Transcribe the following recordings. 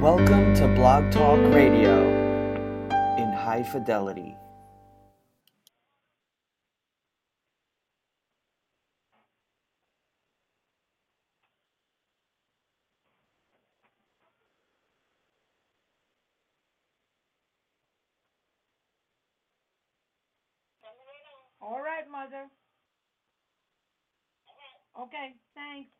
Welcome to Blog Talk Radio in high fidelity. All right, mother. Okay, thanks.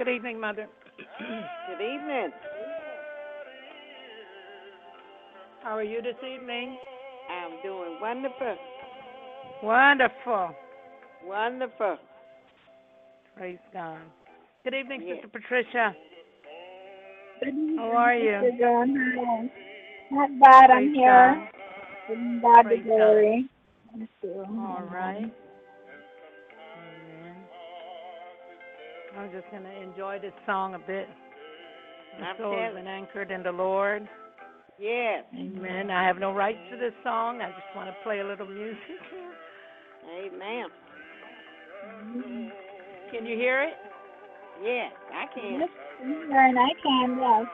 Good evening, mother. Good evening. How are you this evening? I'm doing wonderful. Wonderful. Wonderful. Praise God. Good evening, Yes. Sister Patricia. Good evening, How are you? Sister Dawn. Hi. Not bad. I'm here. Giving God the Praise God. glory. Thank you. God. All right. I'm just going to enjoy this song a bit. My I'm soul has been anchored in the Lord. Yes. Amen. I have no rights to this song. I just want to play a little music here. Amen. Can you hear it? Yes, I can. Yes, and I can, yes.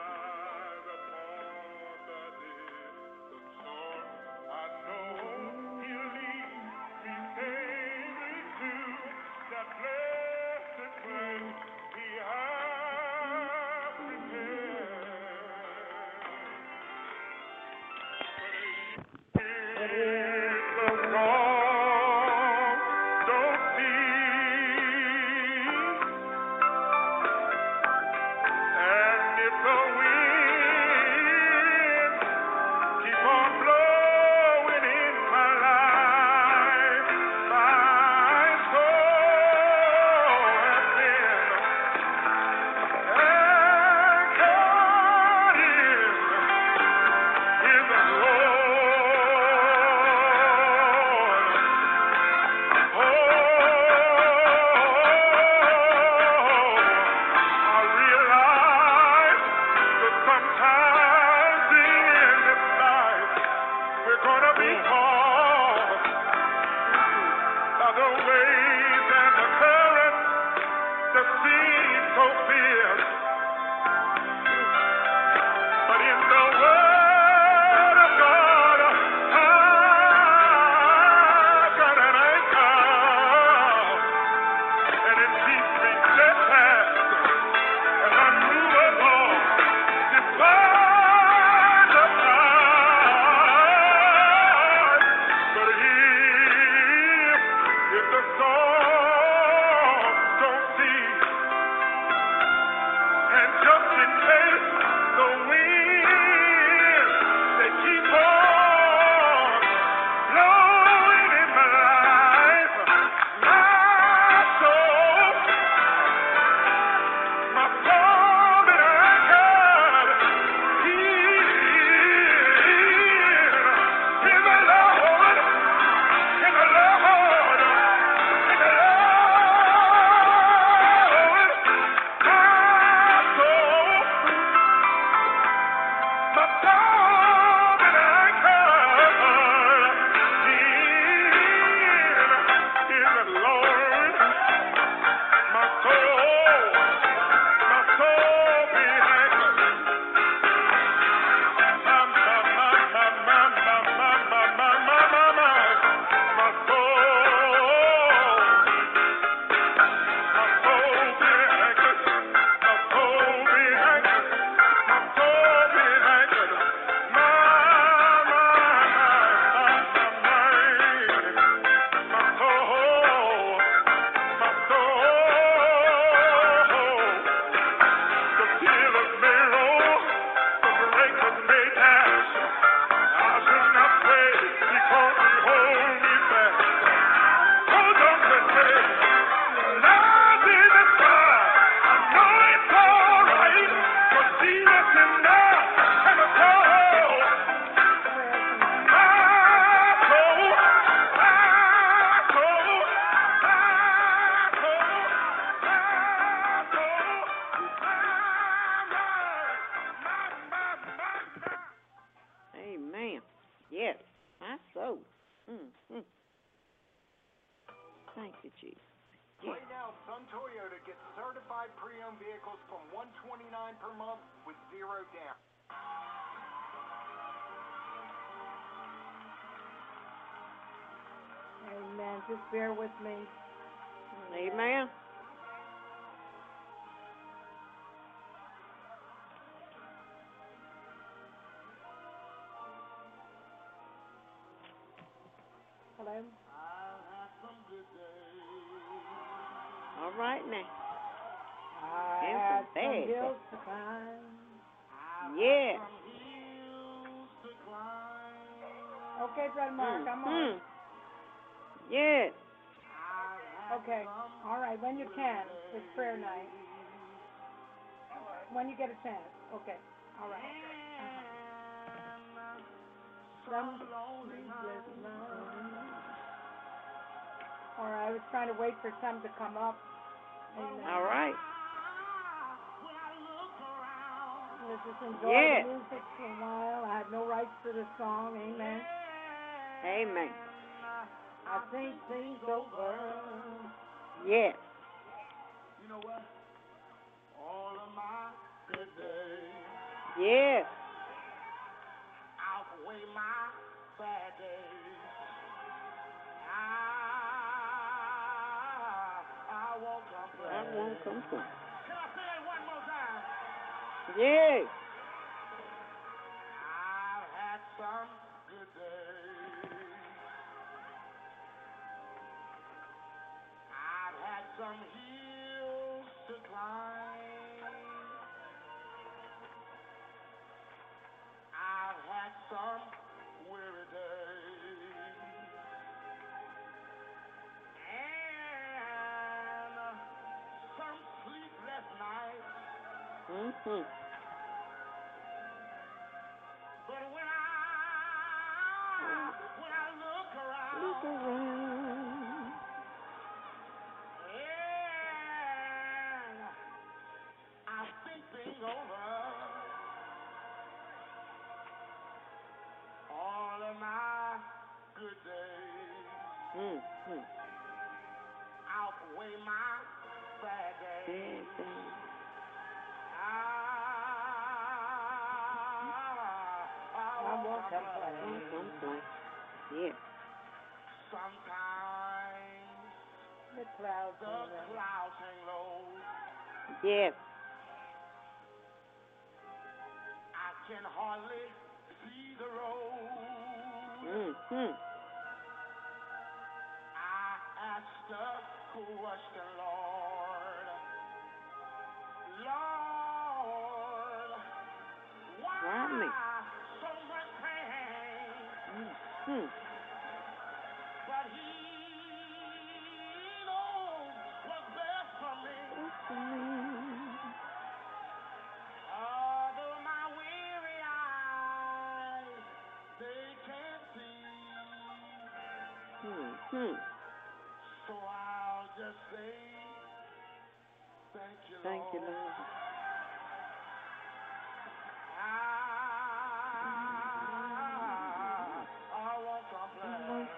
Just bear with me. Amen. Hello. All right now. I And have some some bad to climb. Yeah. Okay, Brother Mark, I'm on. Mm. Yes. Okay. All right, when you can. It's prayer night. When you get a chance. Okay. All right. Uh-huh. All right. I was trying to wait for some to come up. Amen. All right. Let's just enjoy Yeah. the music for a while. I have no rights to the song. Amen. Amen. I think things over. Yes. You know what? All of my good days Yes. outweigh my bad days. I, I won't complain. I won't complain. Can I say that one more time? Yes. I've had some some to climb. I've had some weary days. And some sleepless nights. Mhm. I won't complain. Won't complain. Yes. Sometimes The clouds the hang low. clouds hang low. Yes. I can hardly see the road. Mhm. I ask the question, Lord. Mhm. so I'll just say thank you, Thank you, Lord. Lord. Ah, I, I won't I complain. won't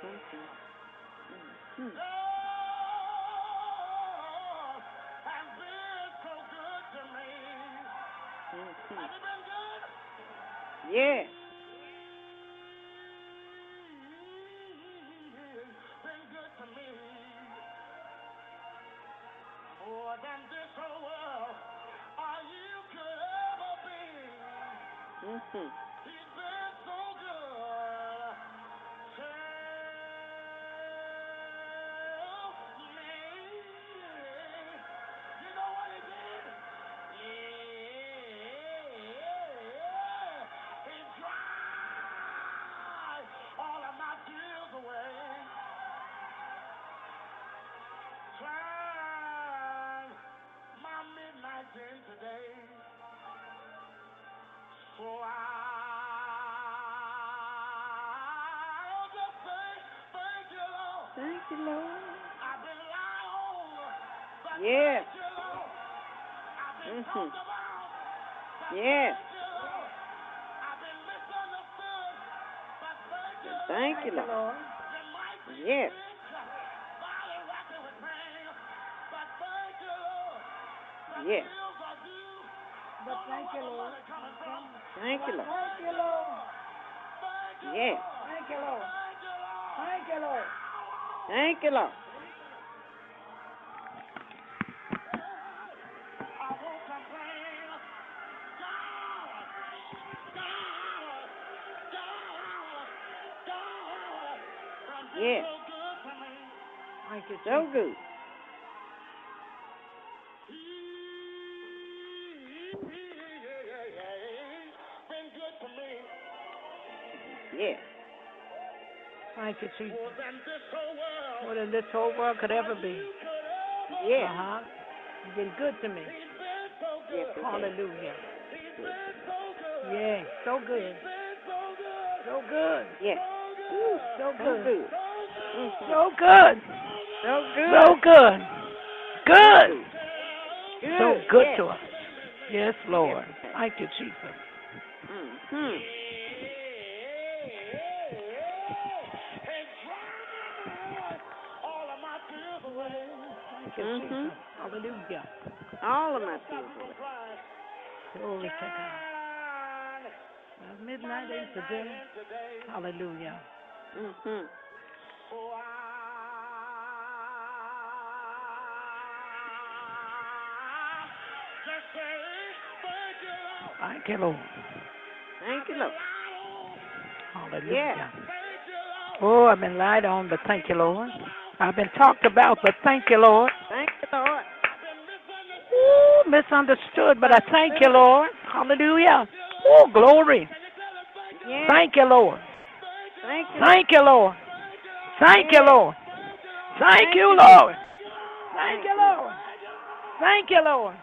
Mhm. Been Mhm. talked about, but Yes. thank you, Lord. I've Thank you, Lord. Thank you, Lord. Yes. Thank you, Lord. Thank you, Lord. Thank you, Lord. Thank you, Jesus. More than this whole world could ever be. Yeah. Uh-huh. You've been good to me. Yes. Hallelujah. Yeah, so good. So good. Yes. Ooh, so good. So good. So good. So good. Good. Good. So good yes. to us. Yes, Lord. I thank you, Jesus. Mhm. Hallelujah. All of my people. Glory to God. Well, midnight ain't today. Hallelujah. Mm-hmm. Thank you, Lord. Thank you, Lord. Hallelujah. Yeah. Oh, I've been lied on, but thank you, Lord. I've been talked about, but thank you, Lord. Misunderstood, but I thank you, Lord. Hallelujah. Oh, glory. Thank you, Lord. Thank you. Thank you, Lord. Thank you, Lord. Thank you, Lord. Thank you, Lord. Thank you, Lord.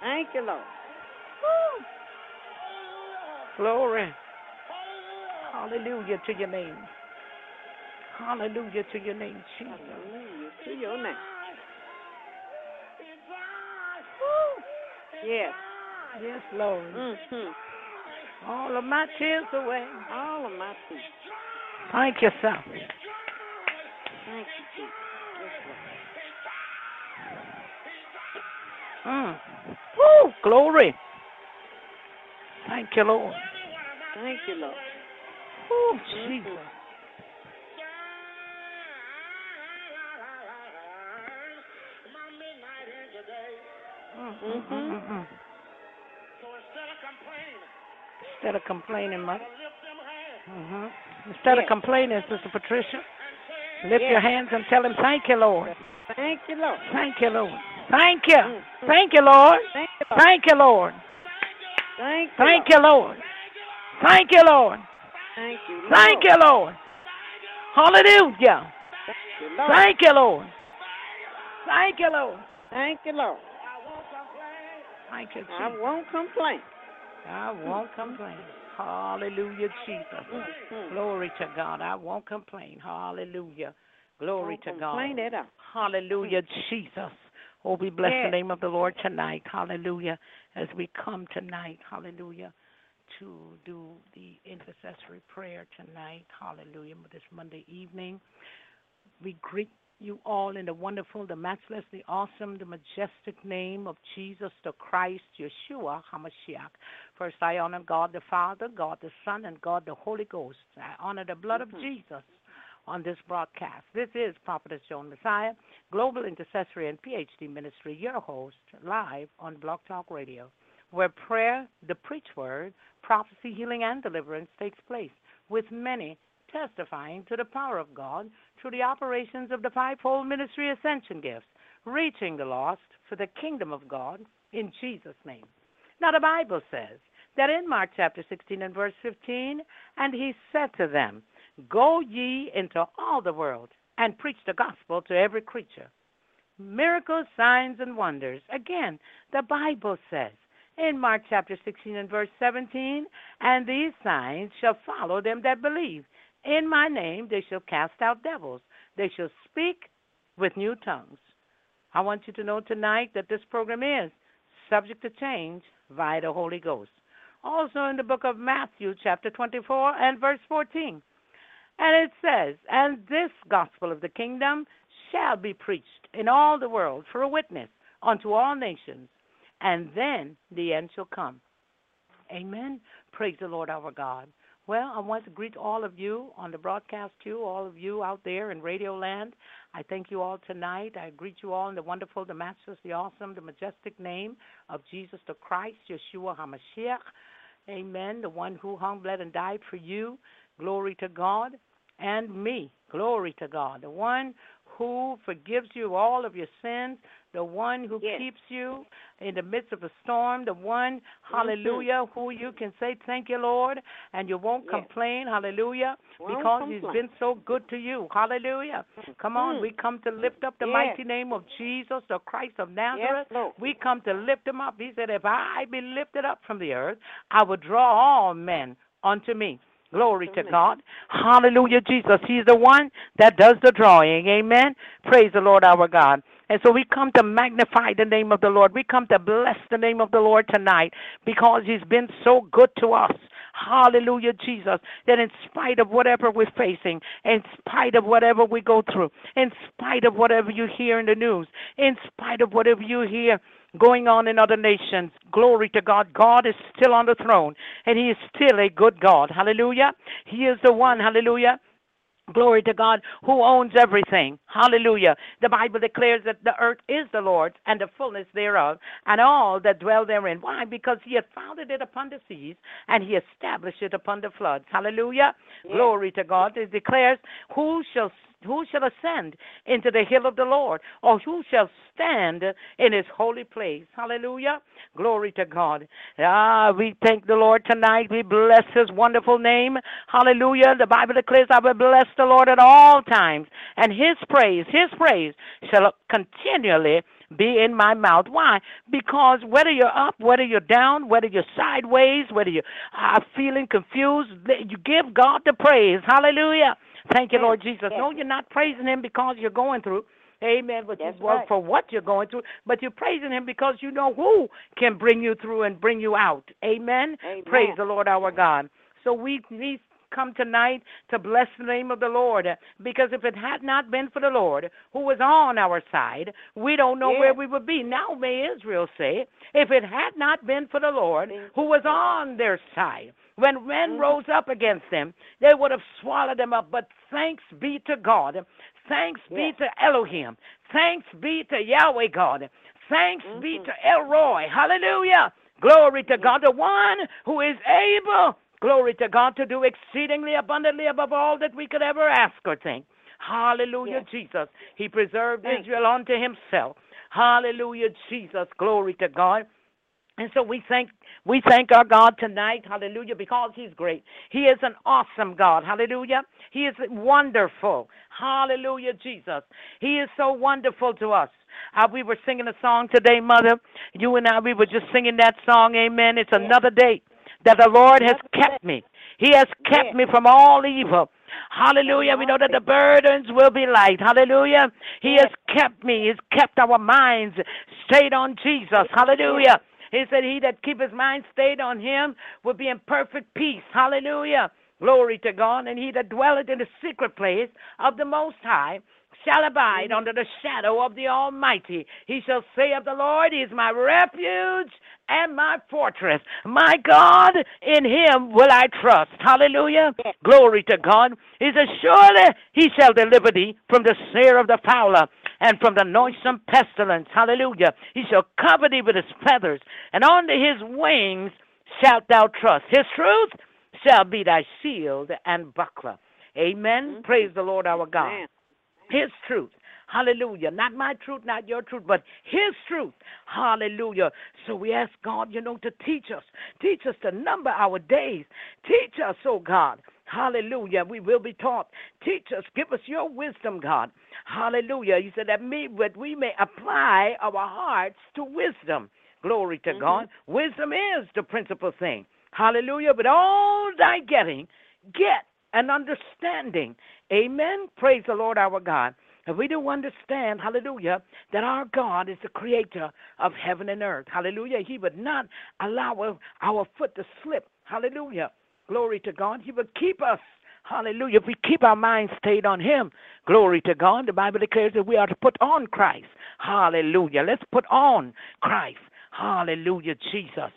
Thank you, Lord. Glory. Hallelujah to your name. Hallelujah to your name, Jesus. Hallelujah to your name. Yes. Yes, Lord. Mm-hmm. All of my tears away. All of my tears. Thank you, sir. Thank you, Jesus. Yes, Lord. Mm. Woo. Glory. Thank you, Lord. Thank you, Lord. Mhm. Jesus. Mm, mm, mm, Mhm. mm, mm. Instead of complaining, mother. hmm Instead of complaining, Sister Patricia, lift Yes. your hands and tell him, thank you, Lord. Thank you, Lord. Thank you, Lord. Thank you. Mm, mm. Thank you, Lord. Thank you, Lord. Thank you, Lord. Thank you, Thank Lord. you, Lord. Thank you, Lord. Thank you, Lord. Thank you, Lord. Hallelujah. Thank you, Lord. Thank you, Lord. Thank you, Lord. Thank you, Lord. Thank you, I won't complain. I won't complain. Hallelujah, Jesus. Mhm. Glory to God. I won't complain. Hallelujah. Glory to complain God. Hallelujah, Jesus. Oh, we bless the name of the Lord tonight. Hallelujah. As we come tonight, hallelujah, to do the intercessory prayer tonight. Hallelujah. This Monday evening. We greet you all in the wonderful, the matchless, the awesome, the majestic name of Jesus the Christ, Yeshua HaMashiach. First, I honor God the Father, God the Son, and God the Holy Ghost. I honor the blood of Mhm. Jesus on this broadcast. This is Prophetess Joan Massiah, Global Intercessory and PhD Ministry, your host, live on Blog Talk Radio, where prayer, the preach word, prophecy, healing, and deliverance takes place, with many testifying to the power of God through the operations of the fivefold ministry ascension gifts, reaching the lost for the kingdom of God in Jesus' name. Now, the Bible says that in Mark chapter 16 and verse 15, and he said to them, Go ye into all the world and preach the gospel to every creature. Miracles, signs, and wonders. Again, the Bible says in Mark chapter 16 and verse 17, and these signs shall follow them that believe. In my name they shall cast out devils. They shall speak with new tongues. I want you to know tonight that this program is subject to change via the Holy Ghost. Also in the book of Matthew, chapter 24 and verse 14. And it says, And this gospel of the kingdom shall be preached in all the world for a witness unto all nations, and then the end shall come. Amen. Praise the Lord our God. Well, I want to greet all of you on the broadcast too, all of you out there in Radio Land. I thank you all tonight. I greet you all in the wonderful, the matchless, the awesome, the majestic name of Jesus the Christ, Yeshua HaMashiach. Amen. The one who hung, bled, and died for you. Glory to God. And me. Glory to God. The one who forgives you all of your sins, the one who Yes. keeps you in the midst of a storm, the one, Mm-hmm. hallelujah, who you can say, Thank you, Lord, and you won't Yes. complain, hallelujah, Won't because He's been so good to you, hallelujah. Come on, Mm. we come to lift up the Yes. mighty name of Jesus, the Christ of Nazareth. We come to lift him up. He said, If I be lifted up from the earth, I will draw all men unto me. Glory to God. Hallelujah, Jesus. He's the one that does the drawing. Amen. Praise the Lord our God. And so we come to magnify the name of the Lord. We come to bless the name of the Lord tonight because he's been so good to us. Hallelujah, Jesus. That in spite of whatever we're facing, in spite of whatever we go through, in spite of whatever you hear in the news, in spite of whatever you hear going on in other nations, glory to God. God is still on the throne, and He is still a good God. Hallelujah. He is the one, hallelujah. Glory to God who owns everything. Hallelujah. The Bible declares that the earth is the Lord's and the fullness thereof, and all that dwell therein. Why? Because he hath founded it upon the seas and he established it upon the floods. Hallelujah. Yes. Glory to God. It declares, Who shall who shall ascend into the hill of the Lord, or who shall stand in his holy place? Hallelujah. Glory to God. Ah, we thank the Lord tonight. We bless his wonderful name. Hallelujah. The Bible declares, I will bless the Lord at all times, and his praise, his praise shall continually be in my mouth. Why? Because whether you're up, whether you're down, whether you're sideways, whether you are feeling confused, you give God the praise. Hallelujah. Thank you, Yes, Lord Jesus. yes. No, you're not praising him because you're going through. Amen. But That's you, well, right. for what you're going through, but you're praising him because you know who can bring you through and bring you out. Amen. Amen. Praise the Lord our God. So we we come tonight to bless the name of the Lord because if it had not been for the Lord who was on our side, we don't know Yes. where we would be. Now may Israel say, if it had not been for the Lord who was on their side, when men Mhm. rose up against them, they would have swallowed them up. But thanks be to God. Thanks be to Elohim. Thanks be to Yahweh God. Thanks be Mhm. to El Roi. Hallelujah. Glory to God, the one who is able, glory to God, to do exceedingly abundantly above all that we could ever ask or think. Hallelujah, Yes. Jesus. He preserved Thank Israel unto himself. Hallelujah, Jesus. Glory to God. And so we thank we thank our God tonight, hallelujah, because He's great. He is an awesome God, hallelujah. He is wonderful, hallelujah, Jesus. He is so wonderful to us. Uh, we were singing a song today, Mother. You and I, we were just singing that song, Amen. It's another day that the Lord has kept me. He has kept me from all evil. Hallelujah. We know that the burdens will be light. Hallelujah. He has kept me. He's kept our minds stayed on Jesus. Hallelujah. He said, He that keep his mind stayed on him will be in perfect peace. Hallelujah. Glory to God. And he that dwelleth in the secret place of the Most High shall abide under the shadow of the Almighty. He shall say of the Lord, He is my refuge and my fortress. My God, in Him will I trust. Hallelujah. Yes. Glory to God. He says, Surely He shall deliver thee from the snare of the fowler and from the noisome pestilence. Hallelujah. He shall cover thee with His feathers, and under His wings shalt thou trust. His truth shall be thy shield and buckler. Amen. Mhm. Praise the Lord our God. Man. His truth. Hallelujah. Not my truth, not your truth, but His truth. Hallelujah. So we ask God, you know, to teach us. Teach us to number our days. Teach us, oh God. Hallelujah. We will be taught. Teach us. Give us your wisdom, God. Hallelujah. You said that me that we may apply our hearts to wisdom. Glory to Mhm. God. Wisdom is the principal thing. Hallelujah. But all thy getting, get an understanding. Amen. Praise the Lord our God. And we do understand, hallelujah, that our God is the creator of heaven and earth. Hallelujah. He would not allow our- foot to slip. Hallelujah. Glory to God. He would keep us. Hallelujah. If we keep our minds stayed on Him, glory to God. The Bible declares that we are to put on Christ. Hallelujah. Let's put on Christ. Hallelujah, Jesus.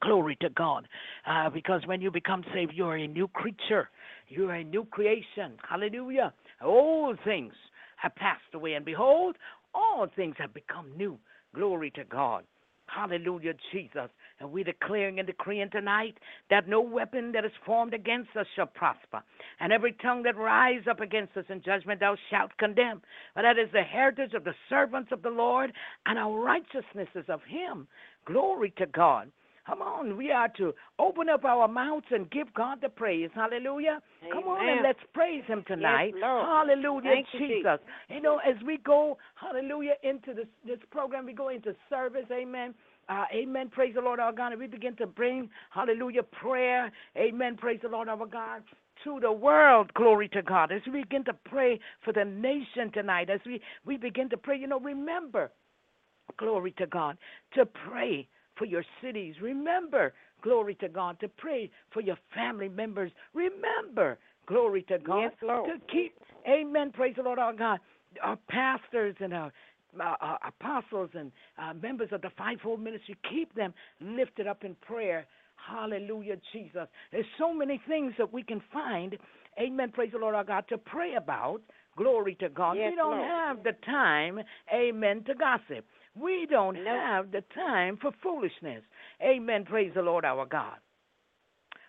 Glory to God. Uh, because when you become saved, you are a new creature. You are a new creation. Hallelujah. All things have passed away, and behold, all things have become new. Glory to God. Hallelujah, Jesus. And we're declaring and decreeing tonight that no weapon that is formed against us shall prosper. And every tongue that rise up against us in judgment thou shalt condemn. For that is the heritage of the servants of the Lord, and our righteousness is of him. Glory to God. Come on, we are to open up our mouths and give God the praise. Hallelujah. Come on and let's praise Him tonight. Yes, Hallelujah, Thank you, Jesus. You know, as we go, hallelujah, into this this program, we go into service. Amen. Uh, amen. Praise the Lord our God. And we begin to bring, hallelujah, prayer. Amen. Praise the Lord our God to the world. Glory to God. As we begin to pray for the nation tonight, as we, we begin to pray, you know, remember, glory to God, to pray for your cities. Remember, glory to God, to pray for your family members. Remember, glory to God, Yes, Lord. to keep, amen, praise the Lord our God, our pastors and our uh, uh, apostles and uh, members of the fivefold ministry, keep them lifted up in prayer. Hallelujah, Jesus. There's so many things that we can find, amen, praise the Lord our God, to pray about. Glory to God. Yes, we don't Lord. have the time, amen, to gossip. We don't Nope. have the time for foolishness. Amen. Praise the Lord our God.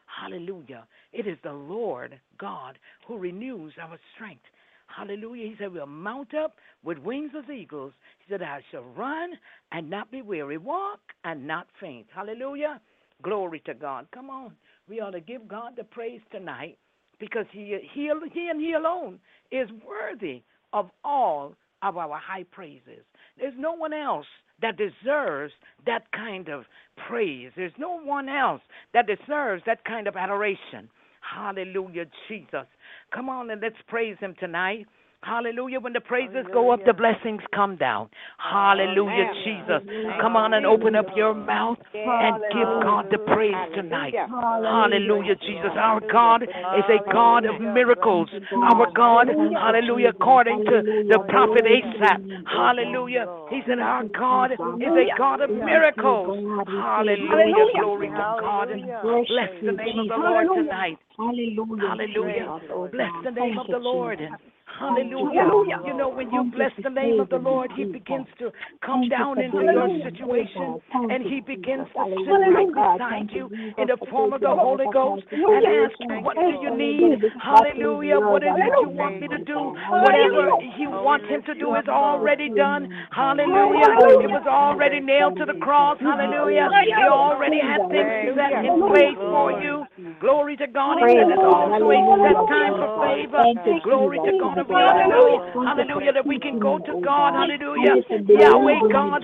Hallelujah. It is the Lord God who renews our strength. Hallelujah. He said, We'll mount up with wings as eagles. He said, I shall run and not be weary, walk and not faint. Hallelujah. Glory to God. Come on. We ought to give God the praise tonight because He, he, he and He alone is worthy of all of our high praises. There's no one else that deserves that kind of praise. There's no one else that deserves that kind of adoration. Hallelujah, Jesus. Come on and let's praise Him tonight. Hallelujah. When the praises go up, the blessings come down. Hallelujah, Amen. Jesus. Come on and open up your mouth and give God the praise tonight. Hallelujah, Jesus. Our God is a God of miracles. Our God, hallelujah, according to the prophet Asaph, hallelujah. He said, Our God is a God of miracles. Hallelujah, glory to God. And bless the name of the Lord tonight. Hallelujah. Hallelujah. Bless the name of the Lord. Hallelujah. You know, when you bless the name of the Lord, He begins to come down into your situation and He begins to sit right beside you in the form of the Holy Ghost and ask you, What do you need? Hallelujah. What is it you want me to do? Whatever you want Him to do is already done. Hallelujah. It was already nailed to the cross. Hallelujah. He already had things set in place for you. Glory to God. He said it's also a set time for favor. Glory to God. Ought hallelujah, that we can go to God. Hallelujah. Yahweh God.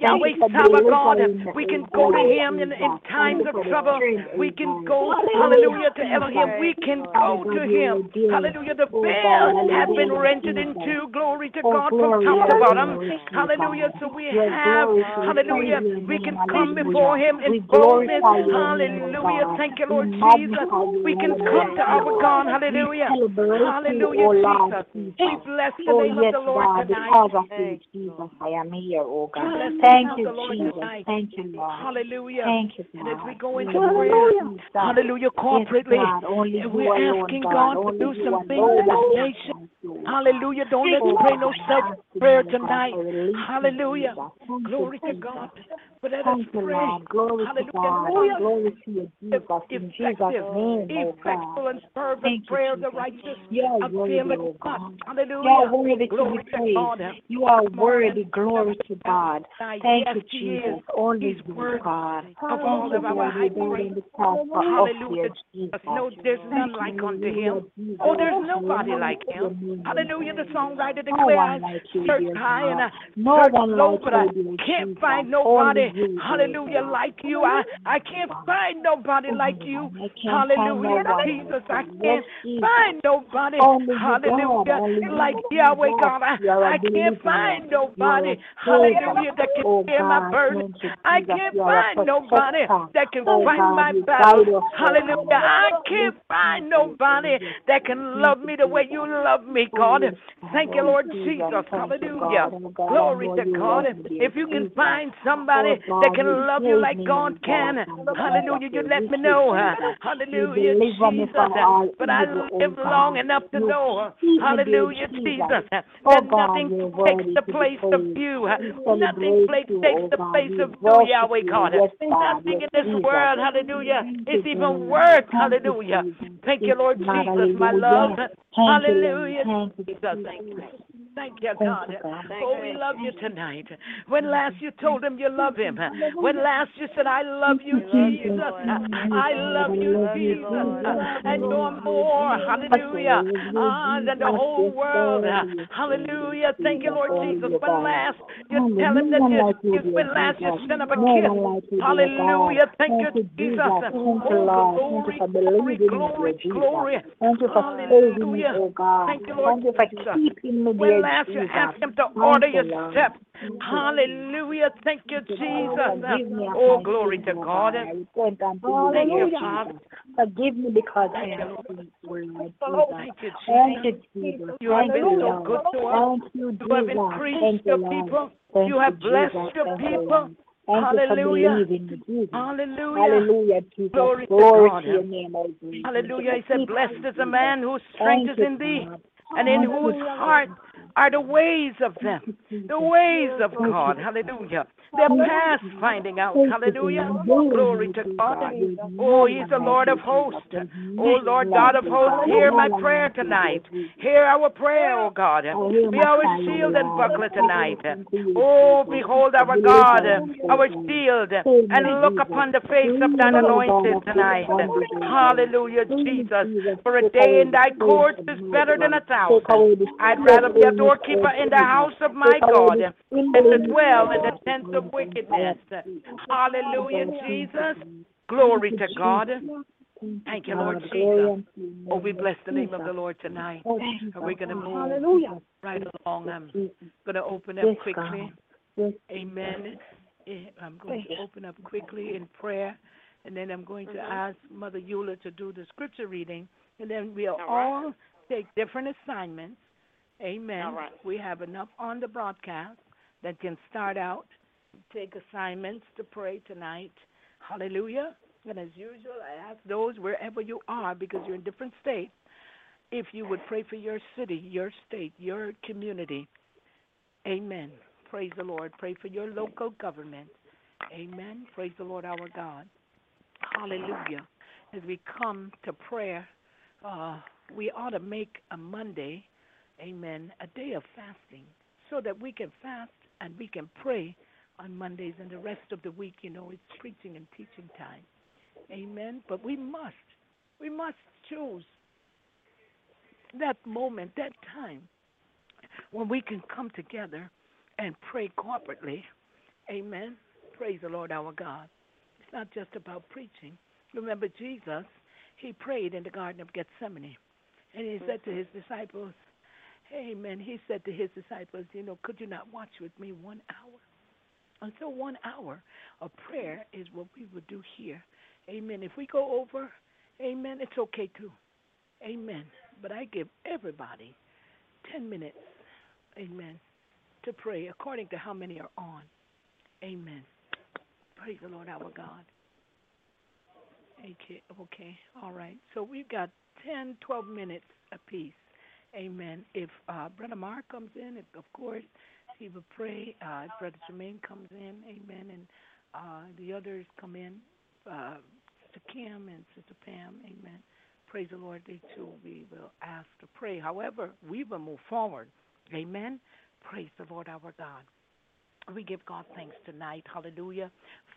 Yahweh Sabaoth God. We can go to Him in, in times of trouble. We can go, hallelujah, to Elohim. We can go to Him. Hallelujah. The veil has been rented in two. Glory to God from top to bottom. Hallelujah. So we have, hallelujah, we can come before Him in boldness. Hallelujah. Thank you, Lord Jesus. We can come to our God. Hallelujah. Hallelujah, Jesus. We bless the Oh, name of the Lord tonight. Jesus, I am here, oh God. Thank you, of the Lord Jesus. Thank you, Lord. Hallelujah. Thank you, And as we God. go into Hallelujah. prayer, hallelujah, corporately, Yes, God, only and you we're asking God. God to do some things in this God. nation. God. Hallelujah. Don't let's pray no God, self I ask you, prayer tonight. for release me, Hallelujah. Jesus. Thank you, Glory to God. But let us Thank you, pray. Lord. Glory to Hallelujah. God. Glory to you, Jesus. In Jesus' name, oh effectual, God. and fervent Thank you, prayer of the Jesus. righteous You are worthy, availeth oh much. God. You are Hallelujah. worthy to Glory be to praised. God. You are worthy. Glory to God. Thank yes, you, He Jesus. is. Only He's you, worthy God. of all of our high praise. Hallelujah. Jesus. No, there's none like unto him. Oh, there's nobody like him. Oh Hallelujah. The songwriter No one declares, like you, search dear high and I No search one low, like but I you, dear can't Jesus. find nobody. Only you, dear Hallelujah, like you. I, I can't find nobody like you. I can't find Hallelujah, Jesus. I can't find nobody. Only you, God. Hallelujah, like Yahweh God. I, You are a I can't find nobody. Hallelujah, that can Oh bear my burden. I can't You are a find nobody that can Oh fight my you battles. guide us, oh Hallelujah. I can't find nobody that can love me the way you love me, Oh, God. Thank you, Oh, Lord Jesus. Jesus. Thank you, Hallelujah. God. Oh, God, I Glory to God. love me, dear If you can find Oh, somebody, that can love you like God can. God, from the Hallelujah. You let me know. Hallelujah, You deliver me Jesus. But I oh live long enough to know. keep me, dear Hallelujah, Jesus. Oh That nothing takes the place of you. Nothing takes oh the place of you, Yahweh. God. Nothing in this world, hallelujah, is even worth, hallelujah. Thank you, Lord Jesus, my love. hallelujah. Jesus. Thank you, Hallelujah, Thank you, Jesus. Jesus. Thank you, God. Oh, we love you tonight. When last you told him you love him? When last you said, I love you, Jesus? I love you, Jesus. And no more, hallelujah, ah, than the whole world. Hallelujah. Thank you, Lord Jesus. When last you tell him that you, you when last you sent up a kiss. Hallelujah. Thank you, Jesus. Oh, glory, glory, glory, glory. Thank you for saving me, Hallelujah. oh God. Thank you, Lord Thank you for Jesus. keeping me, When dear last you asked him to order your steps. Hallelujah. Thank you, Jesus. Oh, glory to oh God. I repent unto you, Thank you, Father. Forgive me because I Thank you, am Lord. Thank you, Jesus. you. You have been so good to us. You, You have increased your Lord. people. You have blessed your people. Lord. Thank you Hallelujah. Jesus. Hallelujah. Hallelujah, Jesus. Glory to Glory God. to your name, O Jesus. Hallelujah. He said, Blessed is the man whose strength Thank is in thee, God. and in whose heart are the ways of them. The ways of God. Hallelujah. They're Thank past finding out. Hallelujah. Oh, glory to God. Oh, He's the Lord of hosts. Oh, Lord God of hosts, hear my prayer tonight. Hear our prayer, oh God. Oh, Be our shield and buckler tonight. Oh, behold our God, our shield, and look upon the face of thine anointed tonight. Hallelujah, Jesus. For a day in thy courts is better than a thousand. I'd rather be a doorkeeper in the house of my God than to dwell in the tents of wickedness. Hallelujah, Jesus. Glory to God. Thank you, Lord Jesus. Oh, we bless the name of the Lord tonight. And we're going to move Hallelujah. right along. I'm going to open up quickly. Amen. Eh, I'm going to open up quickly in prayer, and then I'm going to ask Mother Eula to do the scripture reading, and then we'll all take different assignments. Amen. All right. We have enough on the broadcast that can start out, take assignments to pray tonight. Hallelujah. And as usual, I ask those wherever you are, because you're in different states, if you would pray for your city, your state, your community. Amen. Praise the Lord. Pray for your local government. Amen. Praise the Lord our God. Hallelujah. As we come to prayer, uh, we ought to make a Monday, amen, a day of fasting so that we can fast and we can pray on Mondays and the rest of the week, you know, it's preaching and teaching time. Amen. But we must, we must choose that moment, that time when we can come together and pray corporately. Amen. Praise the Lord our God. It's not just about preaching. Remember, Jesus, he prayed in the Garden of Gethsemane. And he said to his disciples, Amen. He said to his disciples, You know, could you not watch with me one hour? And so, one hour of prayer is what we would do here. Amen. If we go over, amen, it's okay too. Amen. But I give everybody 10 minutes, amen, to pray according to how many are on. Amen. Praise the Lord our God. Okay, okay, all right. So we've got 10, 12 minutes apiece. Amen. If uh, Brother Mark comes in, if, of course, he will pray. Uh, if Brother Jermaine comes in, amen, and uh, the others come in, uh, Sister Kim and Sister Pam, amen. Praise the Lord, they too we will ask to pray. However, we will move forward. Amen. Praise the Lord our God. We give God thanks tonight. Hallelujah.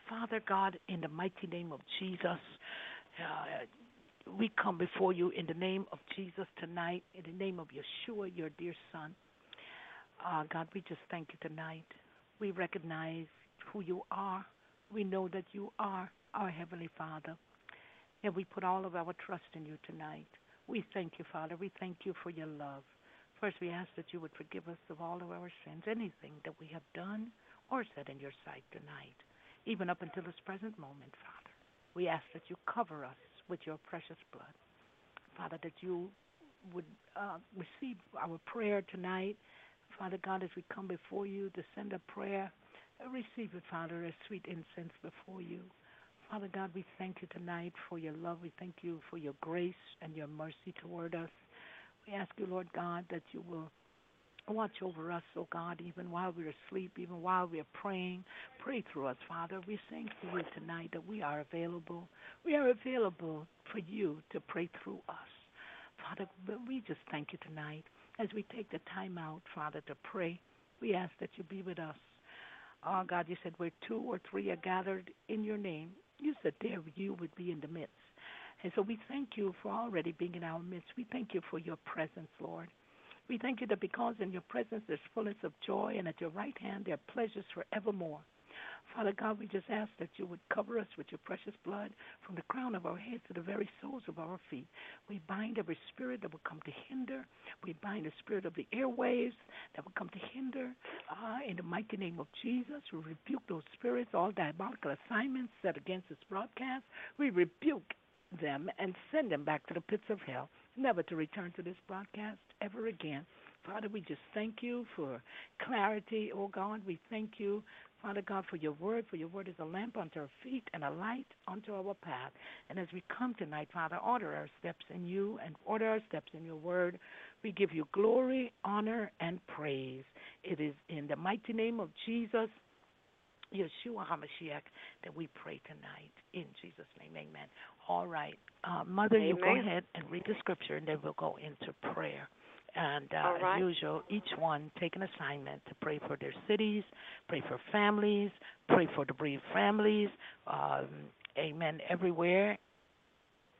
Father God, in the mighty name of Jesus, uh, we come before you in the name of Jesus tonight, in the name of Yeshua, your dear Son. Uh, God, we just thank you tonight. We recognize who you are. We know that you are our Heavenly Father. And we put all of our trust in you tonight. We thank you, Father. We thank you for your love. First, we ask that you would forgive us of all of our sins, anything that we have done or said in your sight tonight, even up until this present moment, Father. We ask that you cover us with your precious blood. Father, that you would uh, receive our prayer tonight. Father God, as we come before you to send a prayer receive it, Father, as sweet incense before you. Father God, we thank you tonight for your love. We thank you for your grace and your mercy toward us. We ask you, Lord God, that you will watch over us, oh God, even while we're asleep, even while we're praying. Pray through us, Father. We thank you tonight that we are available. We are available for you to pray through us. Father, we just thank you tonight as we take the time out, Father, to pray. We ask that you be with us. Oh, God, you said where two or three are gathered in your name, you said there you would be in the midst. And so we thank you for already being in our midst. We thank you for your presence, Lord. We thank you that because in your presence there's fullness of joy, and at your right hand there are pleasures forevermore. Father God, we just ask that you would cover us with your precious blood from the crown of our heads to the very soles of our feet. We bind every spirit that will come to hinder. We bind the spirit of the airwaves that will come to hinder. Uh, in the mighty name of Jesus, we rebuke those spirits, all diabolical assignments set against this broadcast. We rebuke them and send them back to the pits of hell, never to return to this broadcast ever again. Father, we just thank you for clarity, oh God. We thank you Father God, for your word, for your word is a lamp unto our feet and a light unto our path. And as we come tonight, Father, order our steps in you and order our steps in your word. We give you glory, honor, and praise. It is in the mighty name of Jesus, Yeshua HaMashiach, that we pray tonight. In Jesus' name, amen. All right. Uh, Mother, amen. you go ahead and read the scripture, and then we'll go into prayer. And uh, right. as usual, each one take an assignment to pray for their cities, pray for families, pray for the bereaved families. Um, amen. Everywhere.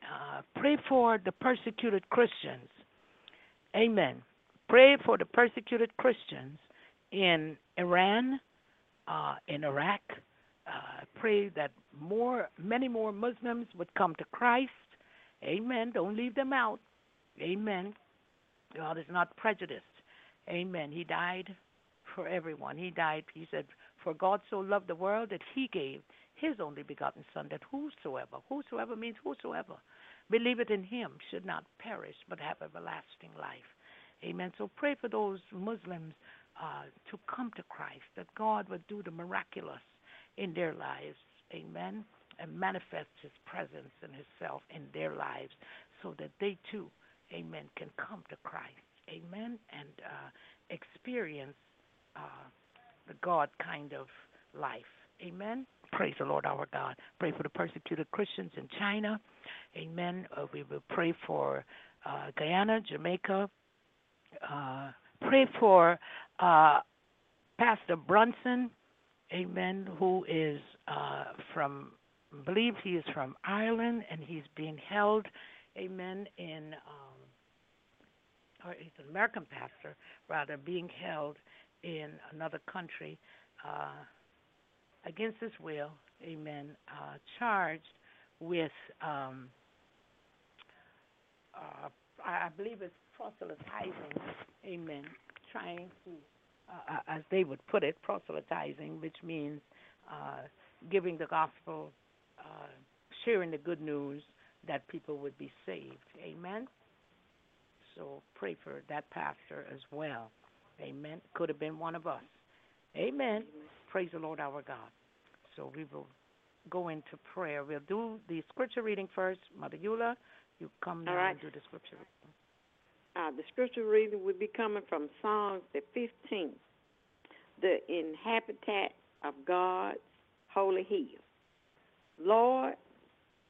Uh, pray for the persecuted Christians. Amen. Pray for the persecuted Christians in Iran, uh, in Iraq. Uh, pray that more, many more Muslims would come to Christ. Amen. Don't leave them out. Amen. God is not prejudiced. Amen. He died for everyone. He died, he said, For God so loved the world that he gave his only begotten Son, that whosoever, whosoever means whosoever, believeth in him should not perish, but have everlasting life. Amen. So pray for those Muslims uh, to come to Christ, that God would do the miraculous in their lives. Amen. And manifest his presence and himself in their lives so that they too amen, can come to Christ, amen, and uh, experience uh, the God kind of life, amen. Praise the Lord our God. Pray for the persecuted Christians in China, amen. Uh, we will pray for uh, Guyana, Jamaica. Uh, pray for uh, Pastor Brunson, amen, who is uh, from, I believe he is from Ireland, and he's being held, amen, in. Um, or he's an American pastor, rather, being held in another country uh, against his will, amen, uh, charged with, um, uh, I believe it's proselytizing, amen, trying to, uh, as they would put it, proselytizing, which means uh, giving the gospel, uh, sharing the good news that people would be saved. Amen. So pray for that pastor as well. Amen. Could have been one of us. Amen. Praise the Lord our God. So we will go into prayer. We'll do the scripture reading first. Mother Eula, you come now right. and do the scripture reading. Uh, the scripture reading will be coming from Psalms the 15th, the inhabitant of God's holy hill. Lord,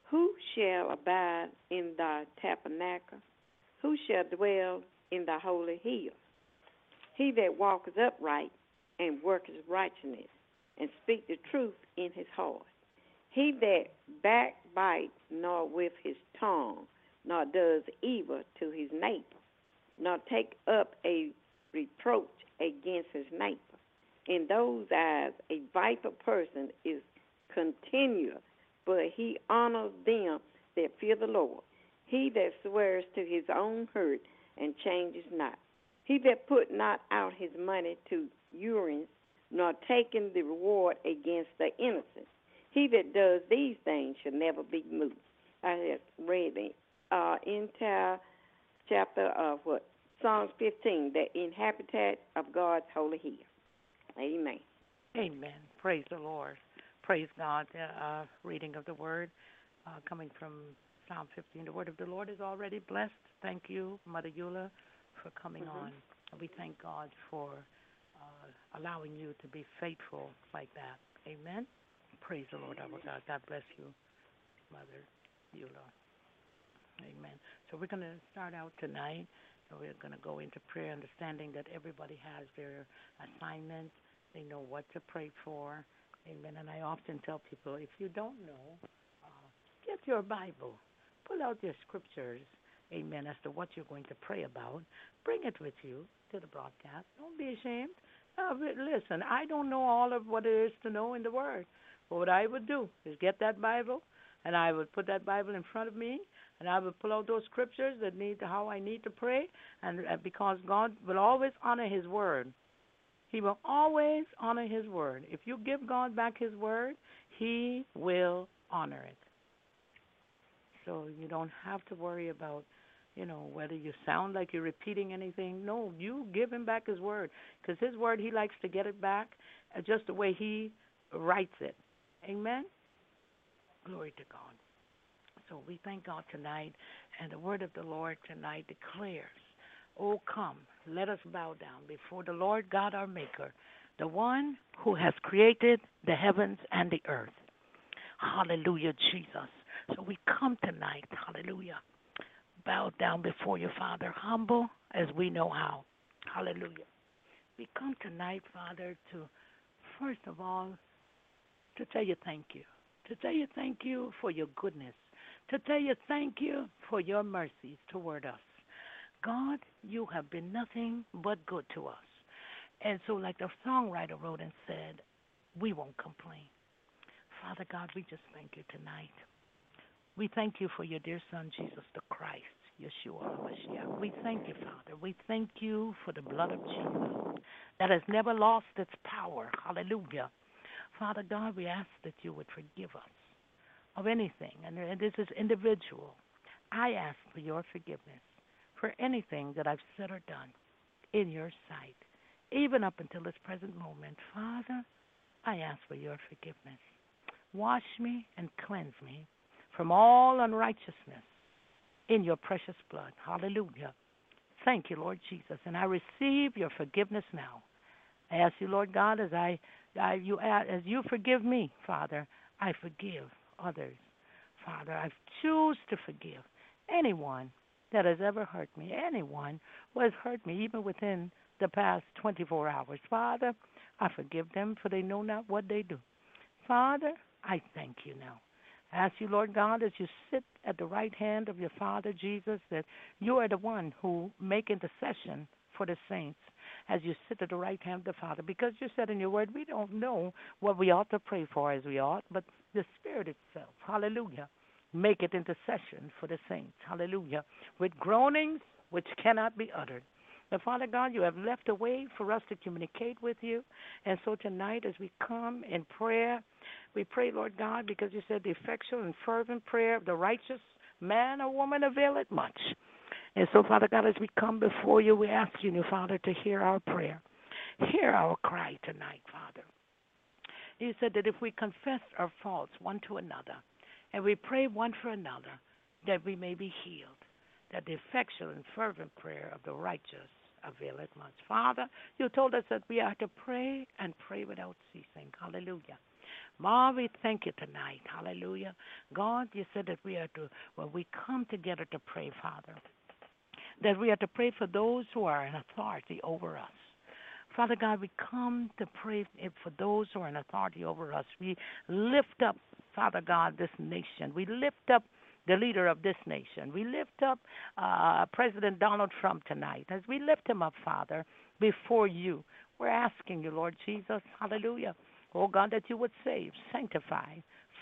who shall abide in thy tabernacle? Who shall dwell in the holy hill? He that walketh upright and worketh righteousness, and speak the truth in his heart. He that backbite nor with his tongue, nor does evil to his neighbor, nor take up a reproach against his neighbor. In those eyes, a viper person is continual, but he honors them that fear the Lord. He that swears to his own hurt and changes not. He that put not out his money to usurers, nor taken the reward against the innocent. He that does these things shall never be moved. I have read the uh, entire chapter of what? Psalms 15, the inhabitant of God's holy hill. Amen. Amen. Praise the Lord. Praise God. Uh, reading of the word uh, coming from Psalm 15. The word of the Lord is already blessed. Thank you, Mother Eula, for coming Mhm. on. We thank God for uh, allowing you to be faithful like that. Amen. Praise the Lord, our God. God bless you, Mother Eula. Amen. So we're going to start out tonight. And We're going to go into prayer, understanding that everybody has their assignment. They know what to pray for. Amen. And I often tell people, if you don't know, uh, get your Bible, pull out your scriptures. Amen. As to what you're going to pray about, bring it with you to the broadcast. Don't be ashamed. Uh, listen, I don't know all of what there is to know in the Word. But what I would do is get that Bible, and I would put that Bible in front of me, and I will pull out those scriptures that need how I need to pray, and uh, because God will always honor His Word. He will always honor His Word. If you give God back His Word, He will honor it. So you don't have to worry about, you know, whether you sound like you're repeating anything. No, you give Him back His Word, because His Word He likes to get it back uh, just the way He writes it. Amen. Glory to God. So we thank God tonight, and the word of the Lord tonight declares, Oh, come, let us bow down before the Lord God our Maker, the one who has created the heavens and the earth. Hallelujah, Jesus. So we come tonight, hallelujah, bow down before your Father, humble as we know how. Hallelujah. We come tonight, Father, to first of all, to tell you thank you. To tell you thank you for your goodness. To tell you thank you for your mercies toward us. God, you have been nothing but good to us. And so, like the songwriter wrote and said, we won't complain. Father God, we just thank you tonight. We thank you for your dear Son, Jesus the Christ, Yeshua HaMashiach. We thank you, Father. We thank you for the blood of Jesus that has never lost its power. Hallelujah. Father God, we ask that you would forgive us of anything, and this is individual. I ask for your forgiveness for anything that I've said or done in your sight, even up until this present moment. Father, I ask for your forgiveness. Wash me and cleanse me from all unrighteousness in your precious blood. Hallelujah. Thank you, Lord Jesus, and I receive your forgiveness now. I ask you, Lord God, as I, I you as you forgive me, Father, I forgive others. Father, I choose to forgive anyone that has ever hurt me, anyone who has hurt me, even within the past 24 hours. Father, I forgive them, for they know not what they do. Father, I thank you now. I ask you, Lord God, as you sit at the right hand of your Father Jesus, that you are the one who make intercession for the saints as you sit at the right hand of the Father. Because you said in your word, we don't know what we ought to pray for as we ought, but the Spirit itself, hallelujah, make it intercession for the saints, hallelujah, with groanings which cannot be uttered. Now, Father God, you have left a way for us to communicate with you. And so tonight, as we come in prayer, we pray, Lord God, because you said the effectual and fervent prayer of the righteous man or woman availeth much. And so, Father God, as we come before you, we ask you, new Father, to hear our prayer. Hear our cry tonight, Father. You said that if we confess our faults one to another and we pray one for another, that we may be healed, that the effectual and fervent prayer of the righteous availeth much. Father, you told us that we are to pray and pray without ceasing. Hallelujah. Ma, we thank you tonight. Hallelujah. God, you said that we are to, when we come together to pray, Father, that we are to pray for those who are in authority over us. Father God, we come to pray for those who are in authority over us. We lift up, Father God, this nation. We lift up the leader of this nation. We lift up uh, President Donald Trump tonight. As we lift him up, Father, before you, we're asking you, Lord Jesus, hallelujah. Oh God, that you would save, sanctify,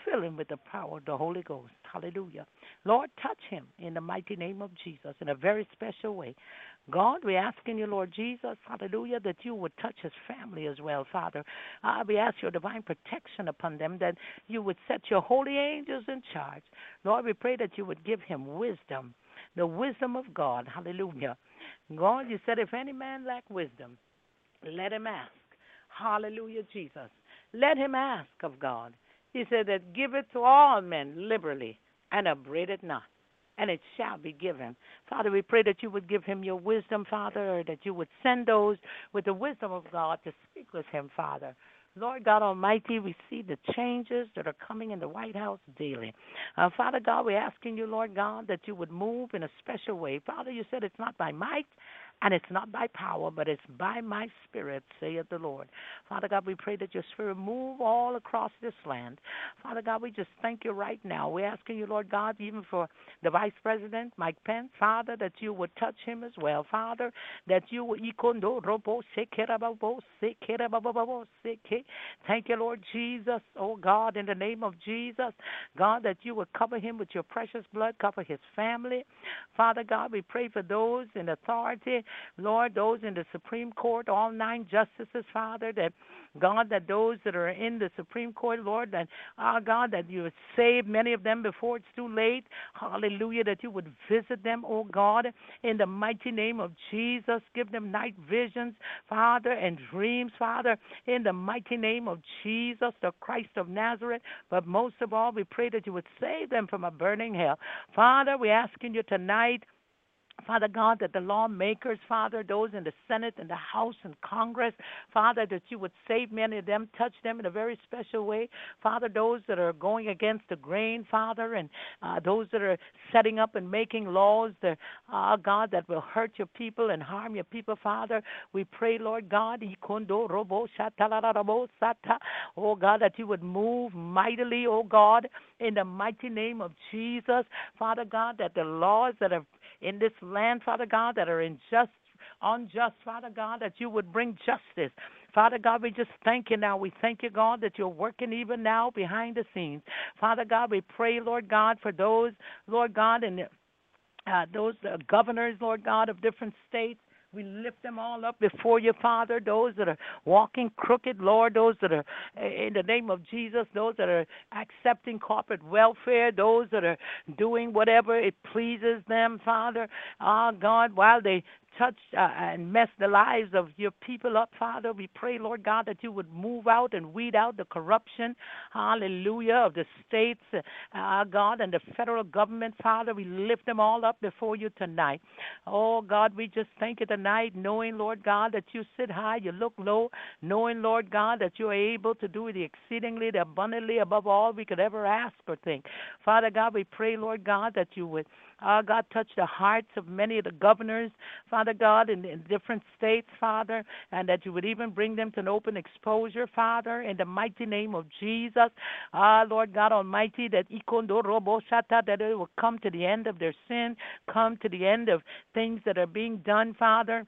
fill him with the power of the Holy Ghost. Hallelujah. Lord, touch him in the mighty name of Jesus in a very special way. God, we're asking you, Lord Jesus, hallelujah, that you would touch his family as well, Father. Uh, we ask your divine protection upon them, that you would set your holy angels in charge. Lord, we pray that you would give him wisdom, the wisdom of God. Hallelujah. God, you said, if any man lack wisdom, let him ask. Hallelujah, Jesus. let him ask of God. He said that give it to all men liberally and upbraid it not and it shall be given. Father, we pray that you would give him your wisdom, Father, or that you would send those with the wisdom of God to speak with him, Father. Lord God Almighty, we see the changes that are coming in the White House daily. Uh, Father God, we're asking you, Lord God, that you would move in a special way. Father, you said it's not by might and it's not by power, but it's by my spirit, saith the Lord. Father God, we pray that your spirit move all across this land. Father God, we just thank you right now. We're asking you, Lord God, even for the Vice President, Mike Pence, Father, that you would touch him as well. Father, that you would Thank you, Lord Jesus. Oh God, in the name of Jesus, God, that you would cover him with your precious blood, cover his family. Father God, we pray for those in authority Lord, those in the Supreme Court, all nine justices, Father, that God, that those that are in the Supreme Court, Lord, that our oh God, that you would save many of them before it's too late. Hallelujah, that you would visit them, oh God, in the mighty name of Jesus. Give them night visions, Father, and dreams, Father, in the mighty name of Jesus, the Christ of Nazareth. But most of all, we pray that you would save them from a burning hell. Father, we're asking you tonight Father God, that the lawmakers, Father, those in the Senate and the House and Congress, Father, that you would save many of them, touch them in a very special way. Father, those that are going against the grain, Father, and uh, those that are setting up and making laws, that, uh, God, that will hurt your people and harm your people, Father. We pray, Lord God, oh God, that you would move mightily, oh God, in the mighty name of Jesus. Father God, that the laws that are in this land, Father God, that are unjust, unjust, Father God, that you would bring justice. Father God, we just thank you now. We thank you, God, that you're working even now behind the scenes. Father God, we pray, Lord God, for those, Lord God, and uh, those uh, governors, Lord God, of different states. We lift them all up before you, Father. Those that are walking crooked, Lord. Those that are, in the name of Jesus, those that are accepting corporate welfare. Those that are doing whatever it pleases them, Father. Ah, oh, God, while they touch uh, and mess the lives of your people up, Father. We pray, Lord God, that you would move out and weed out the corruption, hallelujah, of the states, uh, God, and the federal government, Father. We lift them all up before you tonight. Oh, God, we just thank you tonight, knowing, Lord God, that you sit high, you look low, knowing, Lord God, that you are able to do the exceedingly, the abundantly above all we could ever ask or think. Father God, we pray, Lord God, that you would uh, God, touch the hearts of many of the governors, Father God, in, in different states, Father, and that you would even bring them to an open exposure, Father, in the mighty name of Jesus. Ah, Lord God Almighty, that that it will come to the end of their sin, come to the end of things that are being done, Father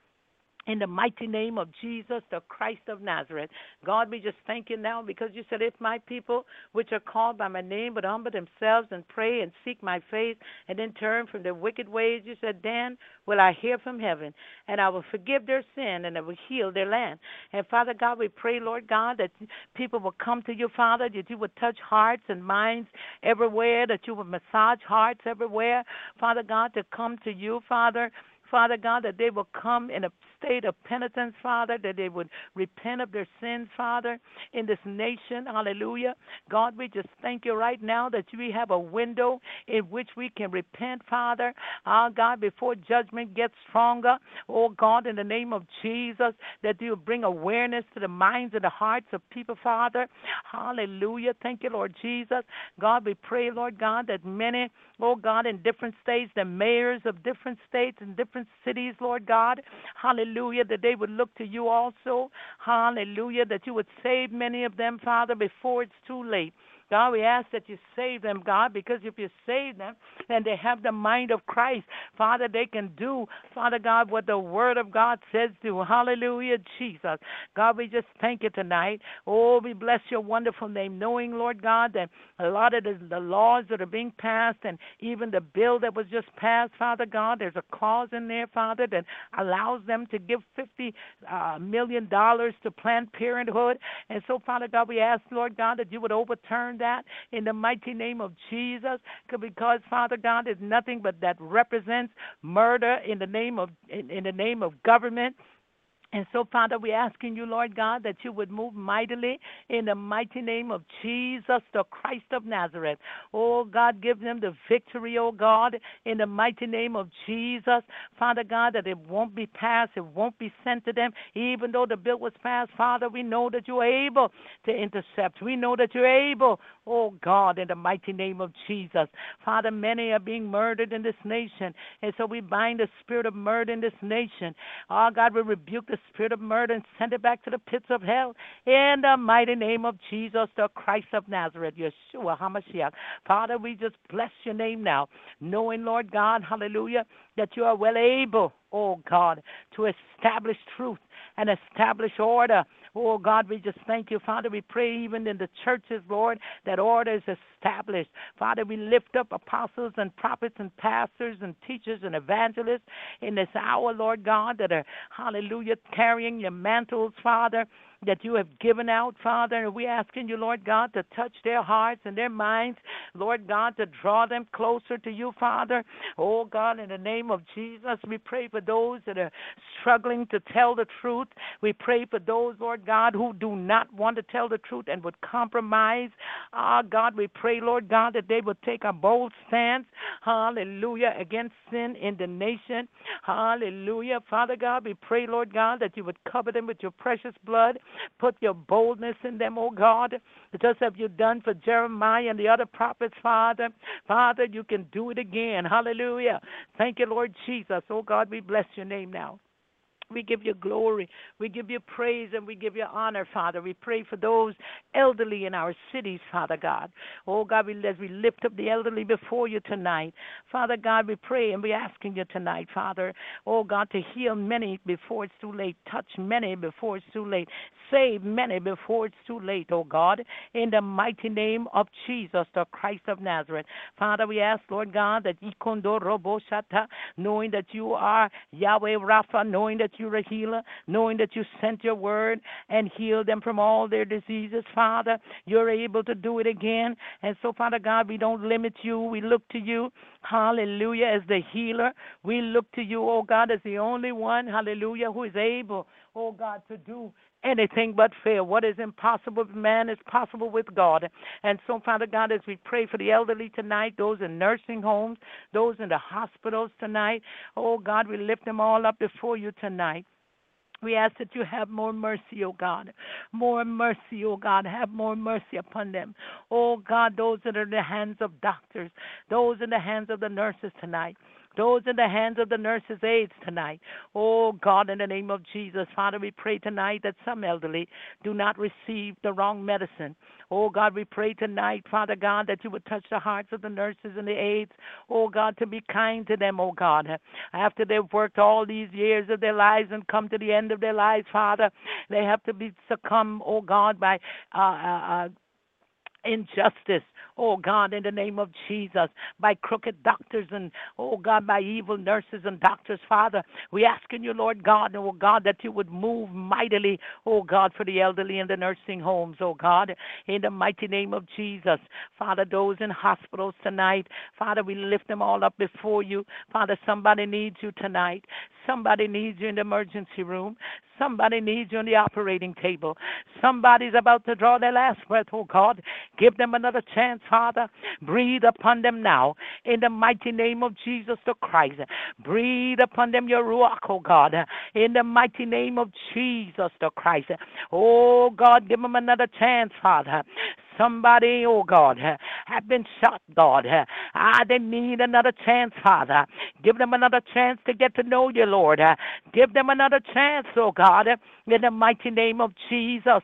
in the mighty name of Jesus, the Christ of Nazareth. God, we just thank you now because you said, If my people, which are called by my name, would humble themselves and pray and seek my face and then turn from their wicked ways, you said, Then will I hear from heaven and I will forgive their sin and I will heal their land. And Father God, we pray, Lord God, that people will come to you, Father, that you would touch hearts and minds everywhere, that you would massage hearts everywhere, Father God, to come to you, Father. Father God, that they will come in a state of penitence, Father, that they would repent of their sins, Father, in this nation. Hallelujah. God, we just thank you right now that we have a window in which we can repent, Father. Our God, before judgment gets stronger. Oh God, in the name of Jesus, that you bring awareness to the minds and the hearts of people, Father. Hallelujah. Thank you, Lord Jesus. God, we pray, Lord God, that many, oh God, in different states, the mayors of different states and different cities, Lord God, hallelujah Hallelujah. That they would look to you also. Hallelujah. That you would save many of them, Father, before it's too late. God, we ask that you save them, God, because if you save them and they have the mind of Christ, Father, they can do, Father God, what the Word of God says to. Hallelujah, Jesus. God, we just thank you tonight. Oh, we bless your wonderful name, knowing, Lord God, that a lot of the, the laws that are being passed and even the bill that was just passed, Father God, there's a clause in there, Father, that allows them to give fifty uh, million dollars to Planned Parenthood. And so, Father God, we ask, Lord God, that you would overturn that in the mighty name of Jesus, because Father God is nothing but that represents murder in the name of in, in the name of government And so, Father, we're asking you, Lord God, that you would move mightily in the mighty name of Jesus, the Christ of Nazareth. Oh, God, give them the victory, oh God, in the mighty name of Jesus. Father God, that it won't be passed, it won't be sent to them. Even though the bill was passed, Father, we know that you're able to intercept. We know that you're able, oh God, in the mighty name of Jesus. Father, many are being murdered in this nation. And so we bind the spirit of murder in this nation. Oh God, we rebuke the spirit of murder and send it back to the pits of hell. In the mighty name of Jesus, the Christ of Nazareth, Yeshua HaMashiach. Father, we just bless your name now, knowing, Lord God, hallelujah, that you are well able, oh God, to establish truth and establish order. Oh God, we just thank you, Father. We pray even in the churches, Lord, that order is established. Father, we lift up apostles and prophets and pastors and teachers and evangelists in this hour, Lord God, that are, hallelujah, carrying your mantles, Father that you have given out, Father. And we're asking you, Lord God, to touch their hearts and their minds, Lord God, to draw them closer to you, Father. Oh, God, in the name of Jesus, we pray for those that are struggling to tell the truth. We pray for those, Lord God, who do not want to tell the truth and would compromise. Ah, God, we pray, Lord God, that they would take a bold stance, hallelujah, against sin in the nation. Hallelujah. Father God, we pray, Lord God, that you would cover them with your precious blood. Put your boldness in them, oh God, just as you've done for Jeremiah and the other prophets, Father. Father, you can do it again. Hallelujah. Thank you, Lord Jesus. Oh God, we bless your name now. We give you glory. We give you praise and we give you honor, Father. We pray for those elderly in our cities, Father God. Oh, God, we, as we lift up the elderly before you tonight, Father God, we pray and we're asking you tonight, Father, oh, God, to heal many before it's too late, touch many before it's too late, save many before it's too late, oh, God, in the mighty name of Jesus, the Christ of Nazareth. Father, we ask, Lord God, that knowing that you are Yahweh Rapha, knowing that you're a healer, knowing that you sent your word and healed them from all their diseases, Father. You're able to do it again. And so, Father God, we don't limit you. We look to you, hallelujah, as the healer. We look to you, oh God, as the only one, hallelujah, who is able, oh God, to do anything but fail. What is impossible with man is possible with God. And so, Father God, as we pray for the elderly tonight, those in nursing homes, those in the hospitals tonight, oh God, we lift them all up before you tonight. We ask that you have more mercy, O oh God. More mercy, O oh God. Have more mercy upon them. Oh God, those that are in the hands of doctors, those in the hands of the nurses tonight those in the hands of the nurses' aides tonight. Oh God, in the name of Jesus, Father, we pray tonight that some elderly do not receive the wrong medicine. Oh God, we pray tonight, Father God, that you would touch the hearts of the nurses and the aides. Oh God, to be kind to them, oh God. After they've worked all these years of their lives and come to the end of their lives, Father, they have to be succumb, oh God, by uh, uh, uh injustice oh God, in the name of Jesus, by crooked doctors and, oh God, by evil nurses and doctors, Father. We asking you, Lord God, oh God, that you would move mightily, oh God, for the elderly in the nursing homes, oh God, in the mighty name of Jesus. Father, those in hospitals tonight, Father, we lift them all up before you. Father, somebody needs you tonight. Somebody needs you in the emergency room. Somebody needs you on the operating table. Somebody's about to draw their last breath, oh God. Give them another chance, Father. Breathe upon them now in the mighty name of Jesus the Christ. Breathe upon them your Ruach, oh God, in the mighty name of Jesus the Christ. Oh God, give them another chance, Father. Somebody, oh God, have been shot, God. Ah, they need another chance, Father. Give them another chance to get to know you, Lord. Give them another chance, oh God, in the mighty name of Jesus.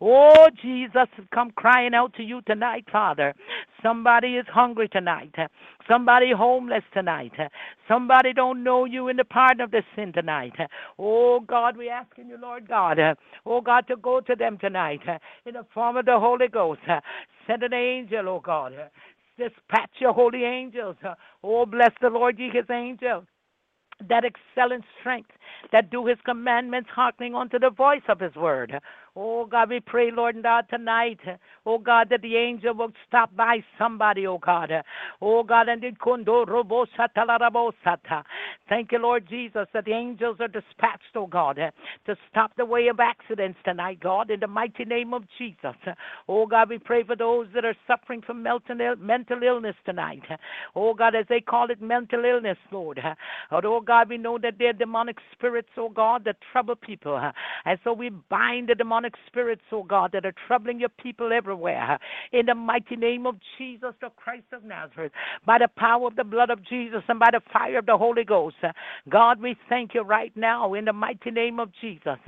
Oh, Jesus, come crying out to you tonight, Father. Somebody is hungry tonight. Somebody homeless tonight. Somebody don't know you in the pardon of the sin tonight. Oh God, we asking you, Lord God, oh God, to go to them tonight in the form of the Holy Ghost. Send an angel, oh God. Dispatch your holy angels. Oh, bless the Lord, ye his angels that excel in strength, that do his commandments, hearkening unto the voice of his word. Oh God, we pray, Lord God, tonight. Oh God, that the angel will stop by somebody, oh God. Oh God, and. Thank you, Lord Jesus, that the angels are dispatched, oh God, to stop the way of accidents tonight, God, in the mighty name of Jesus. Oh God, we pray for those that are suffering from mental mental illness tonight. Oh God, as they call it mental illness, Lord. Oh God, we know that they're demonic spirits, oh God, that trouble people. And so we bind the demonic spirits, oh God, that are troubling your people everywhere. In the mighty name of Jesus, the Christ of Nazareth, by the power of the blood of Jesus and by the fire of the Holy Ghost. God, we thank you right now in the mighty name of Jesus.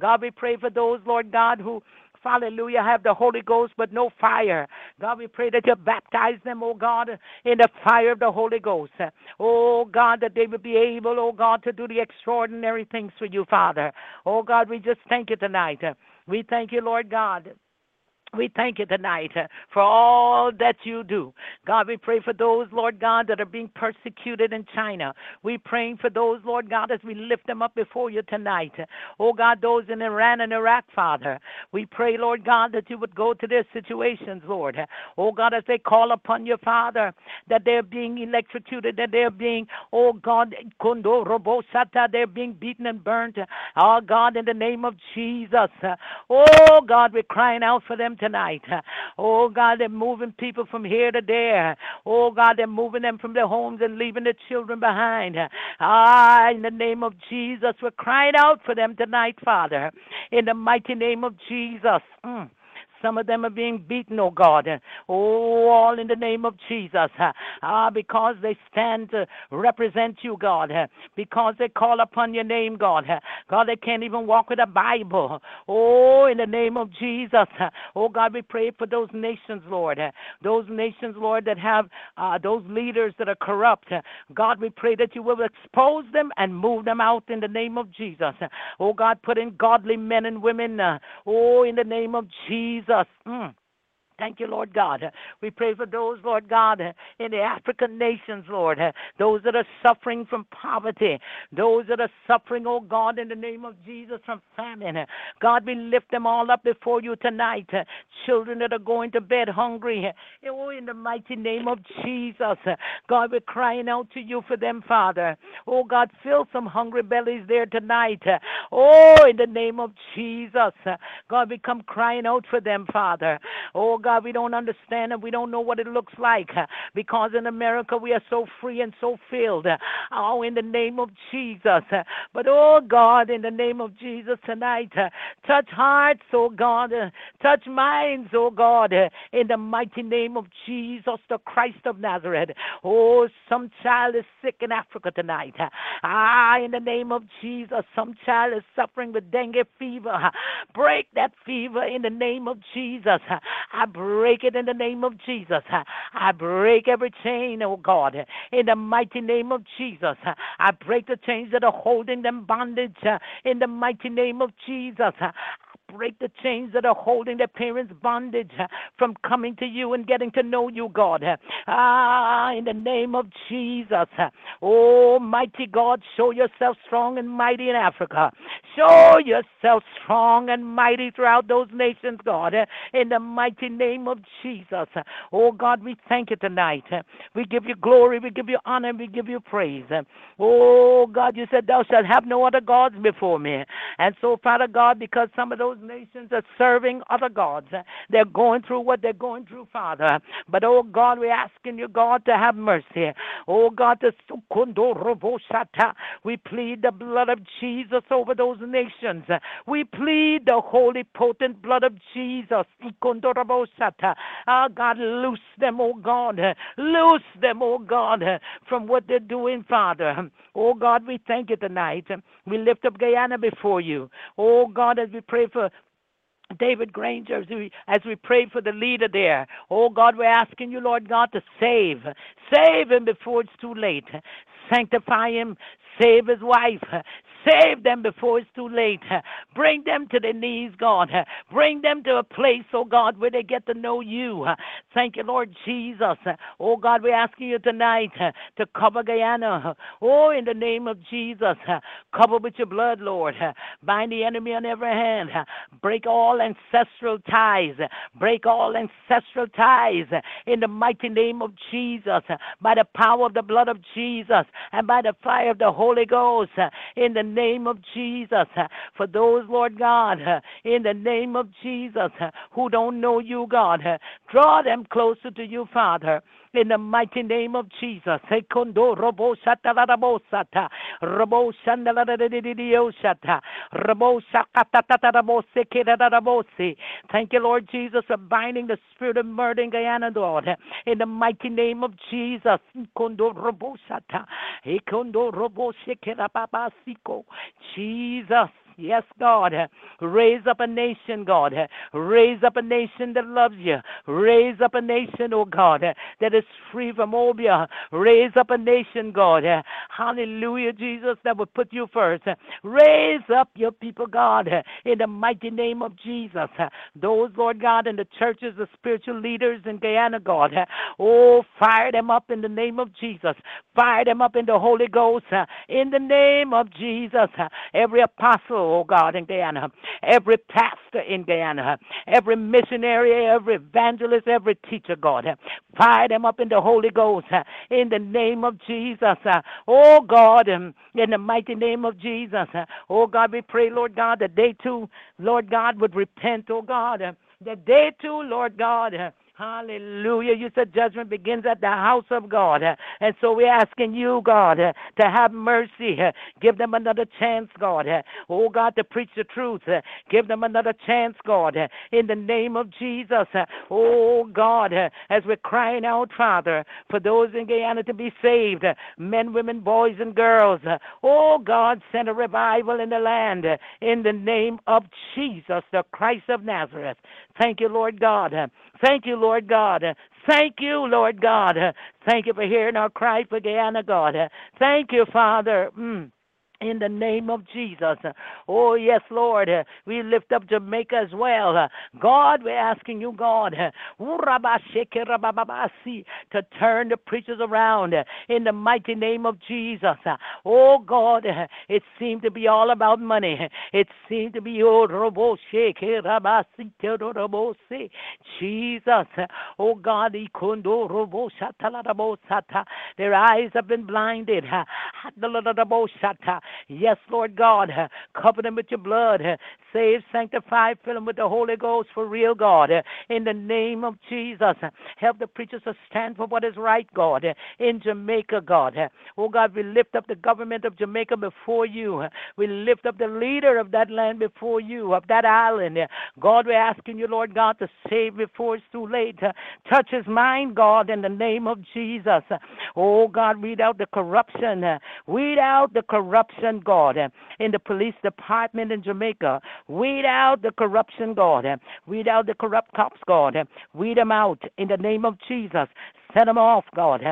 God, we pray for those, Lord God, who hallelujah, have the Holy Ghost but no fire. God, we pray that you baptize them, oh God, in the fire of the Holy Ghost. Oh God, that they will be able, oh God, to do the extraordinary things for you, Father. Oh God, we just thank you tonight. We thank you, Lord God. We thank you tonight uh, for all that you do. God, we pray for those, Lord God, that are being persecuted in China. We praying for those, Lord God, as we lift them up before you tonight. Oh God, those in Iran and Iraq, Father. We pray, Lord God, that you would go to their situations, Lord. Oh God, as they call upon your Father, that they're being electrocuted, that they're being, oh God, kundo robosata, they're being beaten and burnt. Oh God, in the name of Jesus. Oh God, we're crying out for them tonight. Oh God, they're moving people from here to there. Oh God, they're moving them from their homes and leaving the children behind. Ah, in the name of Jesus, we're crying out for them tonight, Father. In the mighty name of Jesus. Mm. Some of them are being beaten, oh God. Oh, all in the name of Jesus. Ah, because they stand to represent you, God. Because they call upon your name, God. God, they can't even walk with a Bible. Oh, in the name of Jesus. Oh, God, we pray for those nations, Lord. Those nations, Lord, that have uh, those leaders that are corrupt. God, we pray that you will expose them and move them out in the name of Jesus. Oh, God, put in godly men and women. Oh, in the name of Jesus. Mm. Thank you, Lord God. We pray for those, Lord God, in the African nations, Lord, those that are suffering from poverty, those that are suffering, oh God, in the name of Jesus, from famine. God, we lift them all up before you tonight. Children that are going to bed hungry, oh, in the mighty name of Jesus. God, we're crying out to you for them, Father. Oh God, fill some hungry bellies there tonight. Oh, in the name of Jesus. God, we come crying out for them, Father. Oh God, we don't understand and we don't know what it looks like because in America we are so free and so filled. Oh, in the name of Jesus. But oh God, in the name of Jesus tonight, touch hearts, oh God, touch minds, oh God, in the mighty name of Jesus, the Christ of Nazareth. Oh, some child is sick in Africa tonight. Ah, in the name of Jesus, some child is suffering with dengue fever. Break that fever in the name of Jesus. I break it in the name of Jesus. I break every chain, oh God, in the mighty name of Jesus. I break the chains that are holding them bondage in the mighty name of Jesus break the chains that are holding their parents' bondage uh, from coming to you and getting to know you, God. Uh, ah, in the name of Jesus. Uh, oh, mighty God, show yourself strong and mighty in Africa. Show yourself strong and mighty throughout those nations, God. In the mighty name of Jesus. Oh, God, we thank you tonight. We give you glory, we give you honor, we give you praise. Oh, God, you said, Thou shalt have no other gods before me. And so, Father God, because some of those nations are serving other gods. They're going through what they're going through, Father. But oh God, we're asking you, God, to have mercy. Oh God, we plead the blood of Jesus over those nations. We plead the holy, potent blood of Jesus. Ah, oh God, loose them, oh God. Loose them, oh God, from what they're doing, Father. Oh God, we thank you tonight. We lift up Guyana before you. Oh God, as we pray for David Granger, as we, as we pray for the leader there. Oh God, we're asking you, Lord God, to save. Save him before it's too late. Sanctify him. Save his wife. Save them before it's too late. Bring them to their knees, God. Bring them to a place, oh God, where they get to know you. Thank you, Lord Jesus. Oh God, we're asking you tonight to cover Guyana. Oh, in the name of Jesus, cover with your blood, Lord. Bind the enemy on every hand. Break all ancestral ties. Break all ancestral ties in the mighty name of Jesus. By the power of the blood of Jesus and by the fire of the Holy Ghost. In the name of Jesus. Uh, for those, Lord God, uh, in the name of Jesus, uh, who don't know you, God, draw them closer to you, Father in the mighty name of Jesus. Sekondo robo shata la rabo sata. Robo shanda la da di di di o shata. Robo shakata ta ta rabo seke da da rabo se. Thank you, Lord Jesus, for binding the spirit of murder in Guyana, Lord. In the mighty name of Jesus. Kondo robo shata. Ekondo robo sheke da baba siko. Jesus. Yes, God. Raise up a nation, God. Raise up a nation that loves you. Raise up a nation, oh God, that is free from obeah. Raise up a nation, God. Hallelujah, Jesus, that will put you first. Raise up your people, God, in the mighty name of Jesus. Those, Lord God, in the churches, the spiritual leaders in Guyana, God. Oh, fire them up in the name of Jesus. Fire them up in the Holy Ghost. In the name of Jesus. Every apostle, oh God, in Guyana, every pastor in Guyana, every missionary, every evangelist, every teacher, God, fire them up in the Holy Ghost. In the name of Jesus. Oh God, um, in the mighty name of Jesus. Oh God, we pray, Lord God, that they too, Lord God, would repent, oh God, that they too, Lord God, Hallelujah. You said judgment begins at the house of God. And so we're asking you, God, to have mercy. Give them another chance, God. Oh, God, to preach the truth. Give them another chance, God, in the name of Jesus. Oh, God, as we're crying out, Father, for those in Guyana to be saved, men, women, boys, and girls. Oh, God, send a revival in the land in the name of Jesus, the Christ of Nazareth. Thank you, Lord God. Thank you, Lord God. Thank you, Lord God. Thank you for hearing our cry for Guyana, God. Thank you, Father. Mm in the name of Jesus. Oh, yes, Lord. We lift up Jamaica as well. God, we're asking you, God, to turn the preachers around in the mighty name of Jesus. Oh, God, it seemed to be all about money. It seemed to be oh, Jesus. Oh, God, their eyes have been blinded. Yes, Lord God. Uh, cover them with your blood. Uh, save, sanctify, fill them with the Holy Ghost for real, God. Uh, in the name of Jesus. Help the preachers to stand for what is right, God. In Jamaica, God. Oh, God, we lift up the government of Jamaica before you. We lift up the leader of that land before you, of that island. God, we're asking you, Lord God, to save before it's too late. Touch his mind, God, in the name of Jesus. Oh, God, weed out the corruption. Weed out the corruption, God, in the police department in Jamaica. Weed out the corruption, God. Weed out the corrupt cops, God. Weed them out in the name of Jesus. Set them off, God.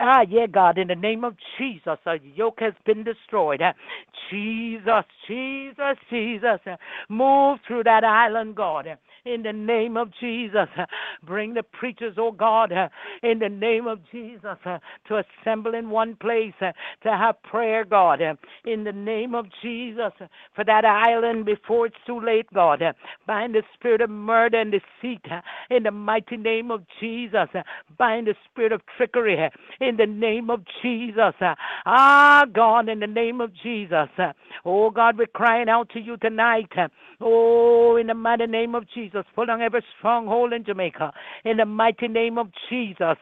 Ah, yeah, God, in the name of Jesus, a yoke has been destroyed. Jesus, Jesus, Jesus, move through that island, God in the name of Jesus. Bring the preachers, oh God, in the name of Jesus, to assemble in one place to have prayer, God, in the name of Jesus, for that island before it's too late, God. Bind the spirit of murder and deceit in the mighty name of Jesus. Bind the spirit of trickery in the name of Jesus. Ah, God, in the name of Jesus. Oh, God, we're crying out to you tonight. Oh, in the mighty name of Jesus. Jesus. Pull every stronghold in Jamaica in the mighty name of Jesus.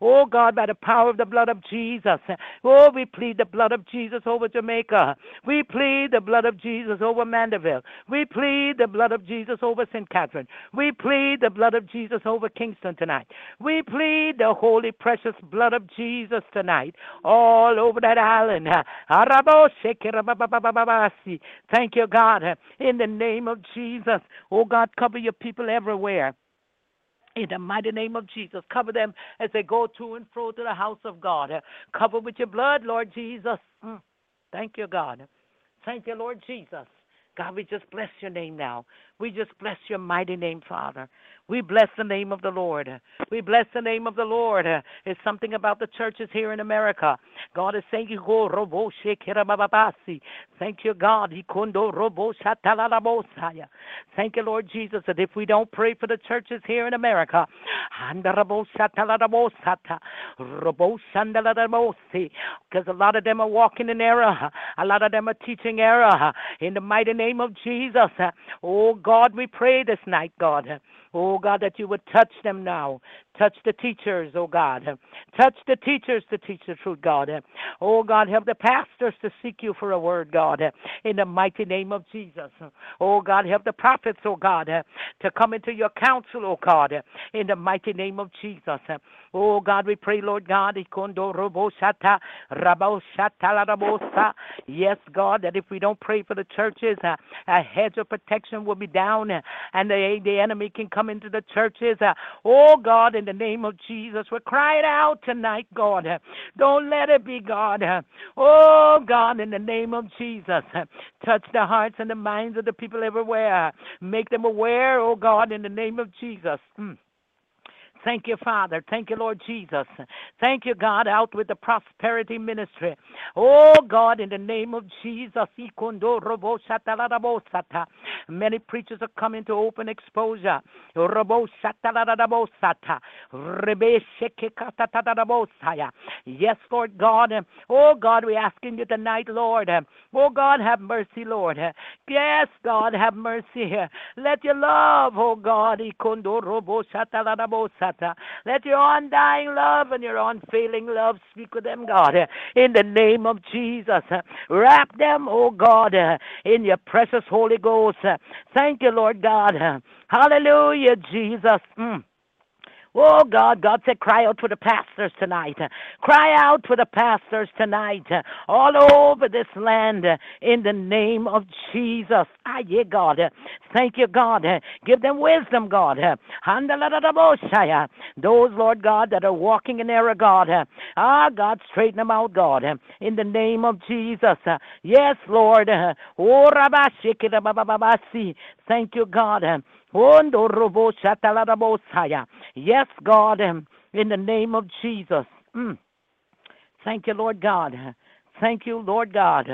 Oh God, by the power of the blood of Jesus. Oh, we plead the blood of Jesus over Jamaica. We plead the blood of Jesus over Mandeville. We plead the blood of Jesus over St. Catherine. We plead the blood of Jesus over Kingston tonight. We plead the holy, precious blood of Jesus tonight all over that island. Thank you, God, in the name of Jesus. Oh God, cover your people everywhere. In the mighty name of Jesus, cover them as they go to and fro to the house of God. Cover with your blood, Lord Jesus. Mm. Thank you, God. Thank you, Lord Jesus. God, we just bless your name now. We just bless your mighty name, Father. We bless the name of the Lord. We bless the name of the Lord. It's something about the churches here in America. God is saying. Thank you, God. Thank you, Lord Jesus, that if we don't pray for the churches here in America, because a lot of them are walking in error. A lot of them are teaching error. In the mighty name of Jesus. Oh, God, we pray this night, God. Oh God, that you would touch them now. Touch the teachers, oh God. Touch the teachers to teach the truth, God. Oh God, help the pastors to seek you for a word, God, in the mighty name of Jesus. Oh God, help the prophets, oh God, to come into your counsel, oh God, in the mighty name of Jesus. Oh God, we pray, Lord God, yes, God, that if we don't pray for the churches, a hedge of protection will be down and the, the enemy can come into the churches. Oh God, in the name of Jesus, we're crying out tonight, God. Don't let it be, God. Oh God, in the name of Jesus, touch the hearts and the minds of the people everywhere. Make them aware, oh God, in the name of Jesus. Mm. Thank you, Father. Thank you, Lord Jesus. Thank you, God, out with the prosperity ministry. Oh, God, in the name of Jesus. Many preachers are coming to open exposure. Yes, Lord God. Oh, God, we're asking you tonight, Lord. Oh, God, have mercy, Lord. Yes, God, have mercy. Let your love, oh, God, let your undying love and your unfailing love speak with them, God, in the name of Jesus. Wrap them, oh God, in your precious Holy Ghost. Thank you, Lord God. Hallelujah, Jesus. Mm. Oh, God, God said, cry out for the pastors tonight. Cry out for the pastors tonight, all over this land, in the name of Jesus. Ah, yeah, God. Thank you, God. Give them wisdom, God. Those, Lord God, that are walking in error, God. Ah, God, straighten them out, God, in the name of Jesus. Yes, Lord. Oh, Thank you, God. Yes, God, in the name of Jesus. Mm. Thank you, Lord God. Thank you, Lord God.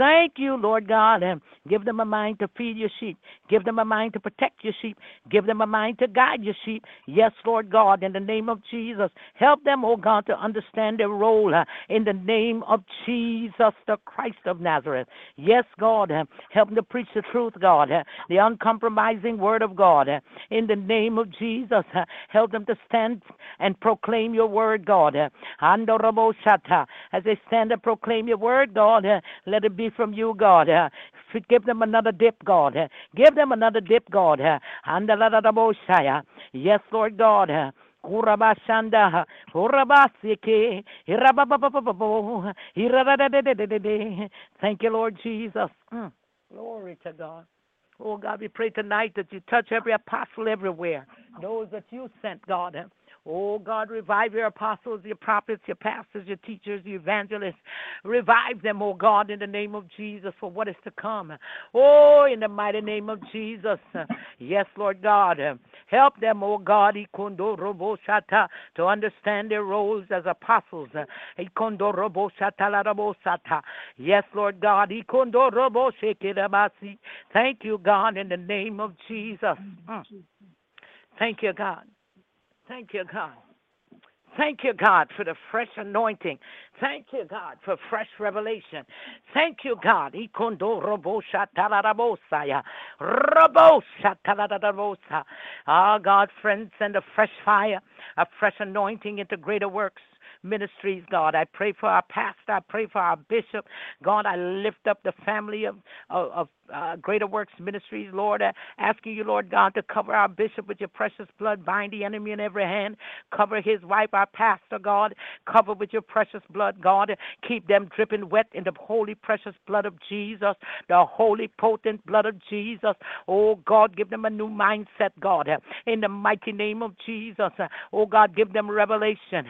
Thank you, Lord God. and Give them a mind to feed your sheep. Give them a mind to protect your sheep. Give them a mind to guide your sheep. Yes, Lord God, in the name of Jesus. Help them, oh God, to understand their role uh, in the name of Jesus, the Christ of Nazareth. Yes, God. Uh, help them to preach the truth, God, uh, the uncompromising word of God. In the name of Jesus, help them to stand and proclaim your word, God. As they stand and proclaim your word, God, let it be from you, God. Uh, uh, give them another dip, God. Give them another dip, God. Yes, Lord God. Kurabashanda, Kurabasike, Thank you, Lord Jesus. Mm. Glory to God. Oh God, we pray tonight that you touch every apostle everywhere. Those that you sent, God. Oh God, revive your apostles, your prophets, your pastors, your teachers, your evangelists. Revive them, oh God, in the name of Jesus for what is to come. Oh, in the mighty name of Jesus. Yes, Lord God. Help them, oh God, to understand their roles as apostles. Yes, Lord God. Thank you, God, in the name of Jesus. Thank you, God. Thank you, God. Thank you, God, for the fresh anointing. Thank you, God, for fresh revelation. Thank you, God. Ikondo robosha talarabosa. Rabosha talarabosa. Ah, God, friends, send a fresh fire, a fresh anointing into greater works ministries, God. I pray for our pastor. I pray for our bishop. God, I lift up the family of, of, of uh, Greater Works Ministries, Lord, uh, asking you, Lord God, to cover our bishop with your precious blood, bind the enemy in every hand, cover his wife, our pastor, God, cover with your precious blood, God, keep them dripping wet in the holy, precious blood of Jesus, the holy, potent blood of Jesus. Oh, God, give them a new mindset, God, in the mighty name of Jesus. Oh, God, give them revelation,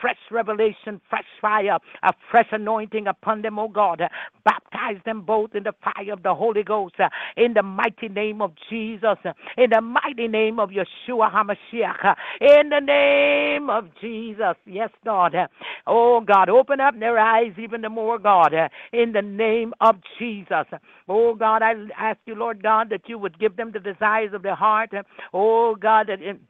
fresh revelation, fresh fire, a fresh anointing upon them, oh God. Baptize them both in the fire of the Holy Ghost uh, in the mighty name of Jesus, uh, in the mighty name of Yeshua HaMashiach, uh, in the name of Jesus. Yes, God. Uh, Oh God, open up their eyes even the more, God, in the name of Jesus. Oh God, I ask you, Lord God, that you would give them the desires of their heart. Oh God, that in,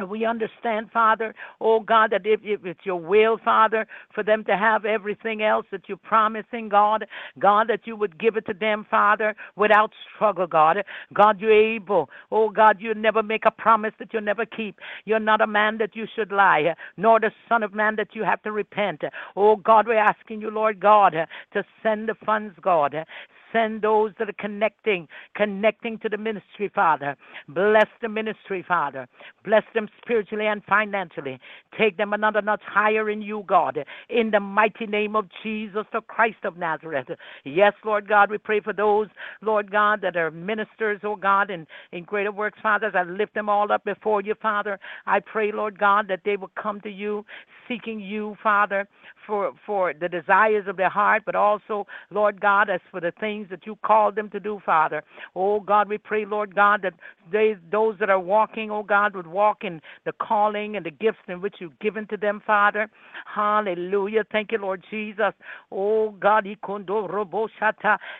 Uh, we understand, Father, oh God, that if, if it's your will, Father, for them to have everything else that you're promising, God, God, that you would give it to them, Father, without struggle, God. God, you're able. Oh God, you never make a promise that you'll never keep. You're not a man that you should lie, nor the Son of Man that you have to repent. Oh God, we're asking you, Lord God, to send the funds, God. Send those that are connecting, connecting to the ministry, Father. Bless the ministry, Father. Bless them spiritually and financially. Take them another notch higher in you, God. In the mighty name of Jesus, the Christ of Nazareth. Yes, Lord God, we pray for those, Lord God, that are ministers, oh God, in, in greater works, Father. I lift them all up before you, Father. I pray, Lord God, that they will come to you, seeking you, Father, for, for the desires of their heart, but also, Lord God, as for the things that you called them to do, Father. Oh God, we pray, Lord God, that they, those that are walking, oh God, would walk in the calling and the gifts in which you've given to them, Father. Hallelujah. Thank you, Lord Jesus. Oh God,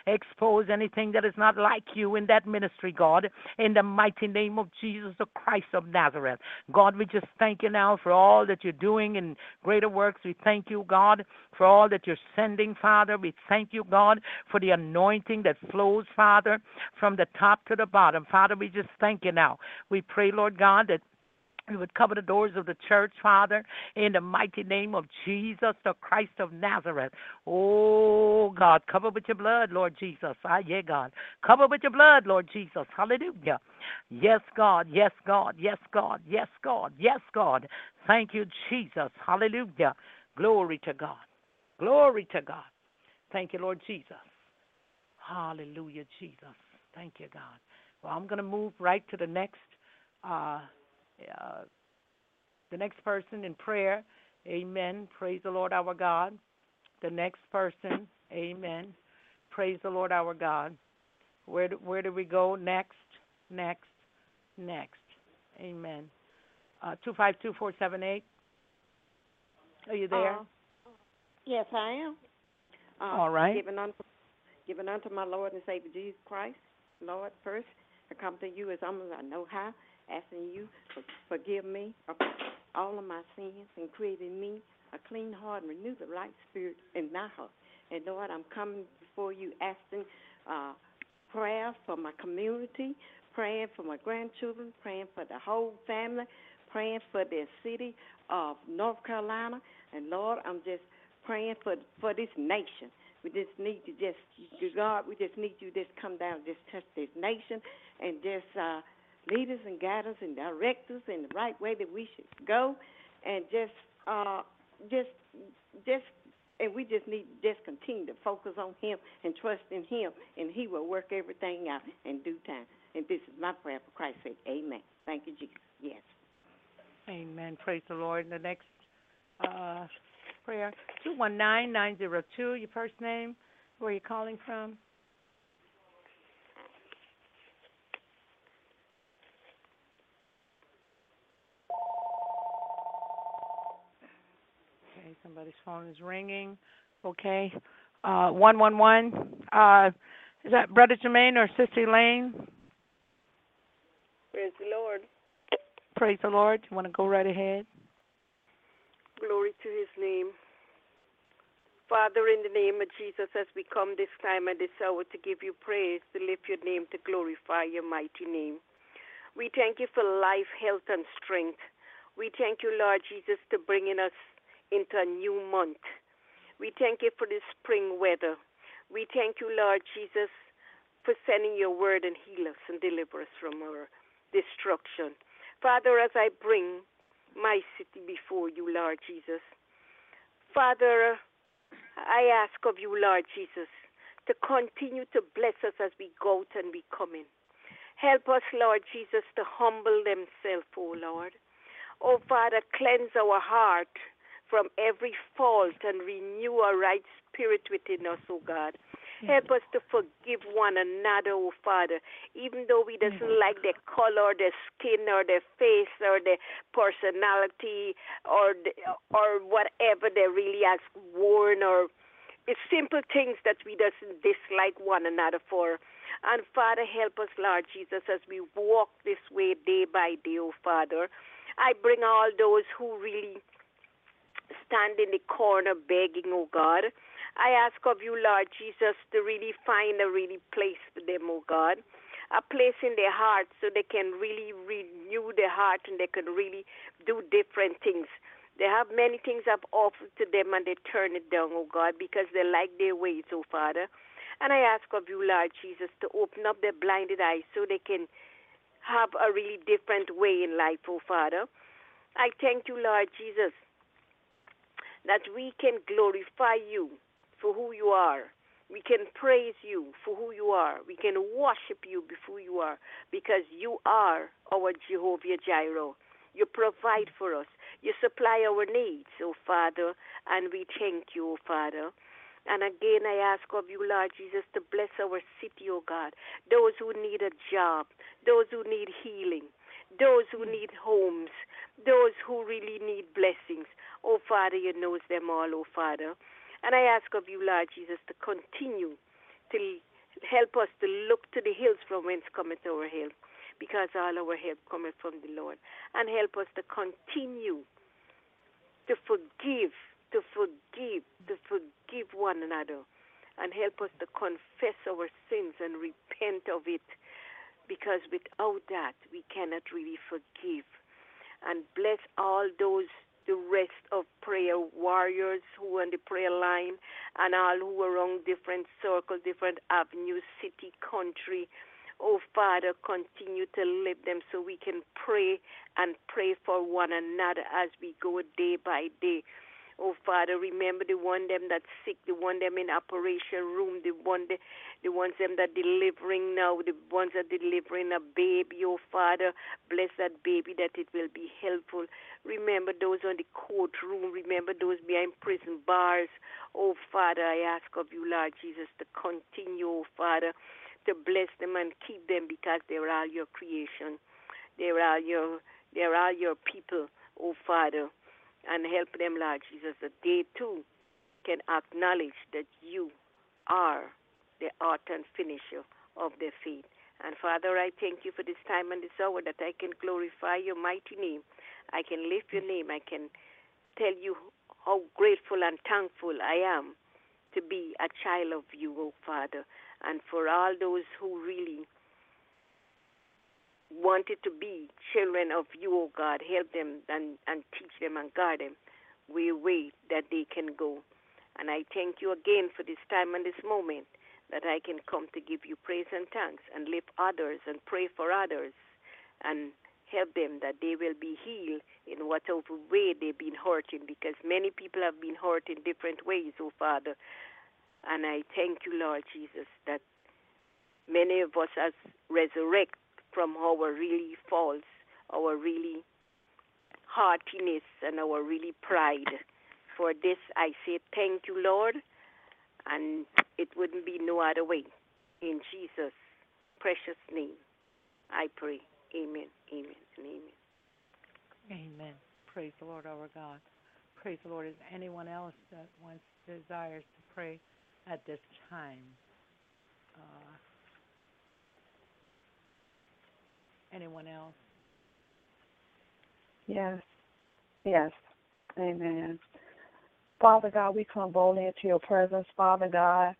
expose anything that is not like you in that ministry, God, in the mighty name of Jesus, the Christ of Nazareth. God, we just thank you now for all that you're doing in greater works. We thank you, God, for all that you're sending, Father. We thank you, God, for the anointing that flows, Father, from the top to the bottom. Father, we just thank you now. We pray, Lord God, that you would cover the doors of the church, Father, in the mighty name of Jesus, the Christ of Nazareth. Oh, God, cover with your blood, Lord Jesus. Ah, yeah, God. Cover with your blood, Lord Jesus. Hallelujah. Yes, God. Yes, God. Yes, God. Yes, God. Yes, God. Thank you, Jesus. Hallelujah. Glory to God. Glory to God. Thank you, Lord Jesus. Hallelujah, Jesus. Thank you, God. Well, I'm going to move right to the next, uh, uh, the next person in prayer. Amen. Praise the Lord our God. The next person. Amen. Praise the Lord our God. Where do, where do we go next? Next. Next. Amen. Uh, two five two four seven eight. Are you there? Uh, yes, I am. Uh, All right. Given unto, given unto my Lord and Savior Jesus Christ, Lord, first I come to you as humble as I know how, asking you to forgive me of all of my sins and create in me a clean heart and renew the right spirit in my heart. And Lord, I'm coming before you asking uh, prayer for my community, praying for my grandchildren, praying for the whole family, praying for the city of North Carolina. And Lord, I'm just praying for for this nation. We just need to just God, we just need you just come down, just touch this nation, and just uh, lead us and guide us and direct us in the right way that we should go, and just uh, just just and we just need to just continue to focus on Him and trust in Him, and He will work everything out in due time. And this is my prayer for Christ's sake. Amen. Thank you, Jesus. Yes. Amen. Praise the Lord. And the next uh, prayer, 219902, your first name, where are you calling from? Okay, somebody's phone is ringing. Okay. Uh, 111, uh, is that Brother Jermaine or Sister Elaine? Praise the Lord. Praise the Lord. You want to go right ahead? Glory to his name. Father, in the name of Jesus, as we come this time and this hour to give you praise, to lift your name, to glorify your mighty name. We thank you for life, health, and strength. We thank you, Lord Jesus, to bringing us into a new month. We thank you for this spring weather. We thank you, Lord Jesus, for sending your word and heal us and deliver us from our destruction. Father, as I bring my city before you, Lord Jesus, Father, I ask of you, Lord Jesus, to continue to bless us as we go out and we come in. Help us, Lord Jesus, to humble themselves, O Lord. Oh, Father, cleanse our heart from every fault and renew a right spirit within us, O God. Help us to forgive one another, oh Father, even though we doesn't mm. like their color, their skin, or their face, or their personality, or the, or whatever they really has worn, or it's simple things that we doesn't dislike one another for. And Father, help us, Lord Jesus, as we walk this way day by day, oh Father. I bring all those who really stand in the corner begging, oh God. I ask of you, Lord Jesus, to really find a really place for them, oh God. A place in their heart so they can really renew their heart and they can really do different things. They have many things I've offered to them and they turn it down, oh God, because they like their ways, oh Father. And I ask of you, Lord Jesus, to open up their blinded eyes so they can have a really different way in life, oh Father. I thank you, Lord Jesus, that we can glorify you for who you are. We can praise you for who you are. We can worship you before you are because you are our Jehovah Jireh. You provide for us. You supply our needs, oh Father, and we thank you, oh Father. And again, I ask of you, Lord Jesus, to bless our city, oh God. Those who need a job, those who need healing, those who need homes, those who really need blessings. Oh Father, you knows them all, oh Father. And I ask of you, Lord Jesus, to continue to help us to look to the hills from whence cometh our help, because all our help cometh from the Lord. And help us to continue to forgive, to forgive, to forgive one another. And help us to confess our sins and repent of it, because without that, we cannot really forgive. And bless all those the rest of prayer warriors who are on the prayer line and all who are on different circles, different avenues, city, country. Oh, Father, continue to lift them so we can pray and pray for one another as we go day by day. Oh Father, remember the one them that sick, the one them in operation room, the one the, the ones them that delivering now, the ones that delivering a baby. Oh Father, bless that baby that it will be helpful. Remember those on the courtroom. Remember those behind prison bars. Oh Father, I ask of you, Lord Jesus, to continue, oh Father, to bless them and keep them because they are all your creation. They are all your they are all your people, oh Father and help them, Lord Jesus, that they too can acknowledge that you are the author and finisher of their faith. And Father, I thank you for this time and this hour that I can glorify your mighty name. I can lift your name. I can tell you how grateful and thankful I am to be a child of you, oh Father. And for all those who really wanted to be children of you, O God. Help them and, and teach them and guide them where way that they can go. And I thank you again for this time and this moment that I can come to give you praise and thanks and lift others and pray for others and help them that they will be healed in whatever way they've been hurting because many people have been hurt in different ways, oh Father. And I thank you, Lord Jesus, that many of us as resurrect from our really faults, our really heartiness, and our really pride. For this I say thank you, Lord, and it wouldn't be no other way. In Jesus' precious name, I pray. Amen, amen, and amen. Amen. Praise the Lord, our God. Praise the Lord. Is anyone else that wants desires to pray at this time? Uh, Anyone else? Yes. Yes. Amen. Father God, we come boldly into your presence, Father God.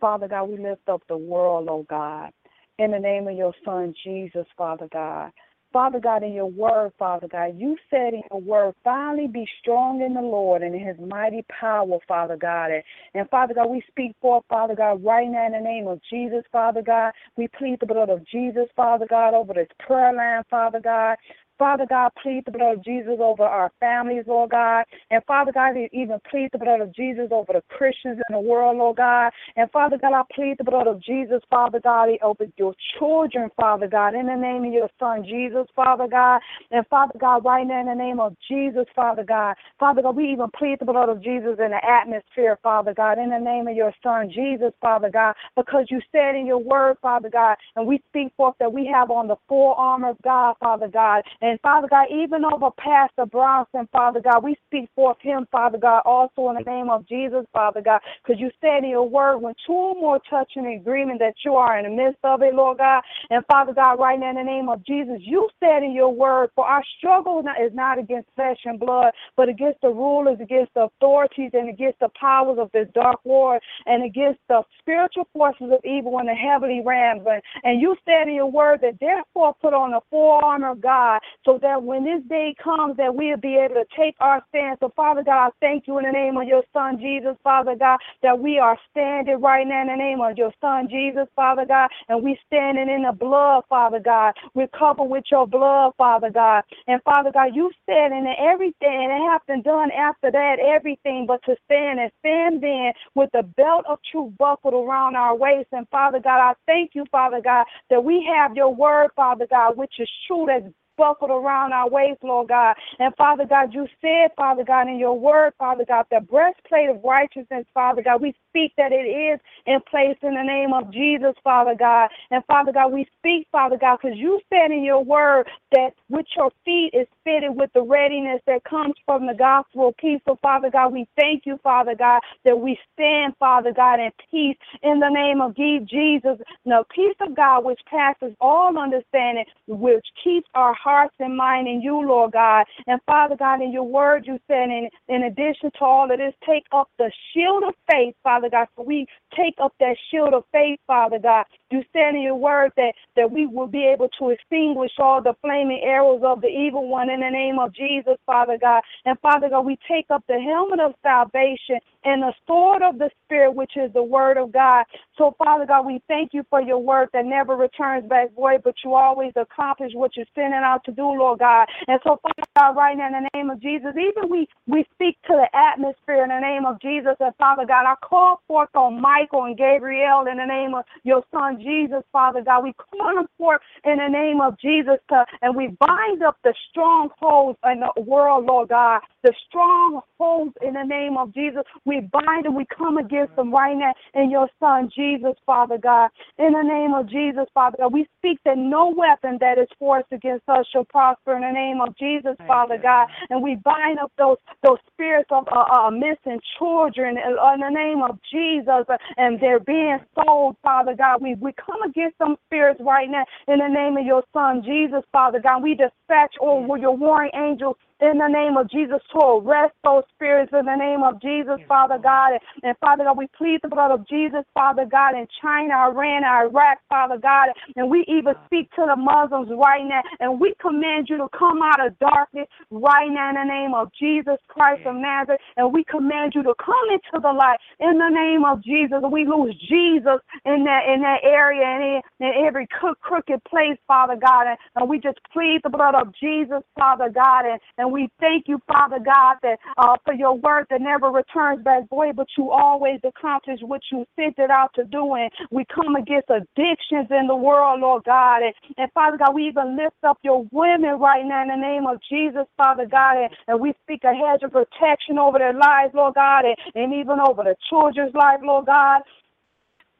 Father God, we lift up the world, oh God. In the name of your Son, Jesus, Father God. Father God, in your word, Father God, you said in your word, finally be strong in the Lord and in his mighty power, Father God. And, and Father God, we speak forth, Father God, right now in the name of Jesus, Father God. We plead the blood of Jesus, Father God, over this prayer line, Father God. Father God, plead the blood of Jesus over our families, Lord God. And Father God, even plead the blood of Jesus over the Christians in the world, Lord God. And Father God, I plead the blood of Jesus, Father God, over your children, Father God, in the name of your Son, Jesus, Father God. And Father God, right now in the name of Jesus, Father God. Father God, we even plead the blood of Jesus in the atmosphere, Father God, in the name of your Son, Jesus, Father God, because you said in your word, Father God, and we speak forth that we have on the full armor of God, Father God. Father God, even over Pastor Bronson, Father God, we speak forth him, Father God, also in the name of Jesus, Father God, because you said in your word, when two or more touch in agreement that you are in the midst of it, Lord God. And Father God, right now in the name of Jesus, you said in your word, for our struggle is not against flesh and blood, but against the rulers, against the authorities, and against the powers of this dark world, and against the spiritual forces of evil in the heavenly realms. And, and you said in your word that therefore put on the full armor of God, so that when this day comes, that we'll be able to take our stand. So Father God, I thank you in the name of your Son Jesus, Father God, that we are standing right now in the name of your Son Jesus, Father God, and we standing in the blood, Father God. We're covered with your blood, Father God. And Father God, you said in everything, and it been done after that, everything but to stand and stand then with the belt of truth buckled around our waist. And Father God, I thank you, Father God, that we have your word, Father God, which is true, that's buckled around our waist, Lord God. And Father God, you said, Father God, in your word, Father God, the breastplate of righteousness, Father God, we speak that it is in place in the name of Jesus, Father God. And Father God, we speak, Father God, because you said in your word that with your feet is fitted with the readiness that comes from the gospel of peace. So, Father God, we thank you, Father God, that we stand, Father God, in peace in the name of Jesus. The peace of God, which passes all understanding, which keeps our hearts and mind in you, Lord God. And Father God, in your word, you said, in, in addition to all of this, take up the shield of faith, Father God. So we take up that shield of faith, Father God. You said in your word that, that we will be able to extinguish all the flaming arrows of the evil one in the name of Jesus, Father God. And Father God, we take up the helmet of salvation and the sword of the Spirit, which is the word of God. So, Father God, we thank you for your word that never returns back void, but you always accomplish what you're sending out to do, Lord God. And so, Father God, right now in the name of Jesus, even we, we speak to the atmosphere in the name of Jesus. And Father God, I call forth on Michael and Gabriel in the name of your son Jesus, Father God. We call them forth in the name of Jesus to, and we bind up the strongholds in the world, Lord God. The strongholds in the name of Jesus. We bind and we come against them right now in your son Jesus, Father God. In the name of Jesus, Father God, we speak that no weapon that is forced against us shall prosper in the name of Jesus, Father God. And we bind up those those spirits of uh, uh, missing children in the name of Jesus, and they're being sold, Father God. We we come against some spirits right now in the name of your Son Jesus, Father God. We dispatch over your warring angels in the name of Jesus to arrest those spirits in the name of Jesus, Father God. And, and, Father God, we plead the blood of Jesus, Father God, in China, Iran, Iraq, Father God. And we even speak to the Muslims right now. And we command you to come out of darkness right now in the name of Jesus Christ of Nazareth. And we command you to come into the light in the name of Jesus. And we lose Jesus in that in that area and in, in every crooked place, Father God. And, and we just plead the blood of Jesus, Father God. And, and and we thank you, Father God, that uh, for your word that never returns back void, but you always accomplish what you sent it out to do. And we come against addictions in the world, Lord God. And, and Father God, we even lift up your women right now in the name of Jesus, Father God. And, and we speak a hedge of protection over their lives, Lord God, and, and even over the children's life, Lord God.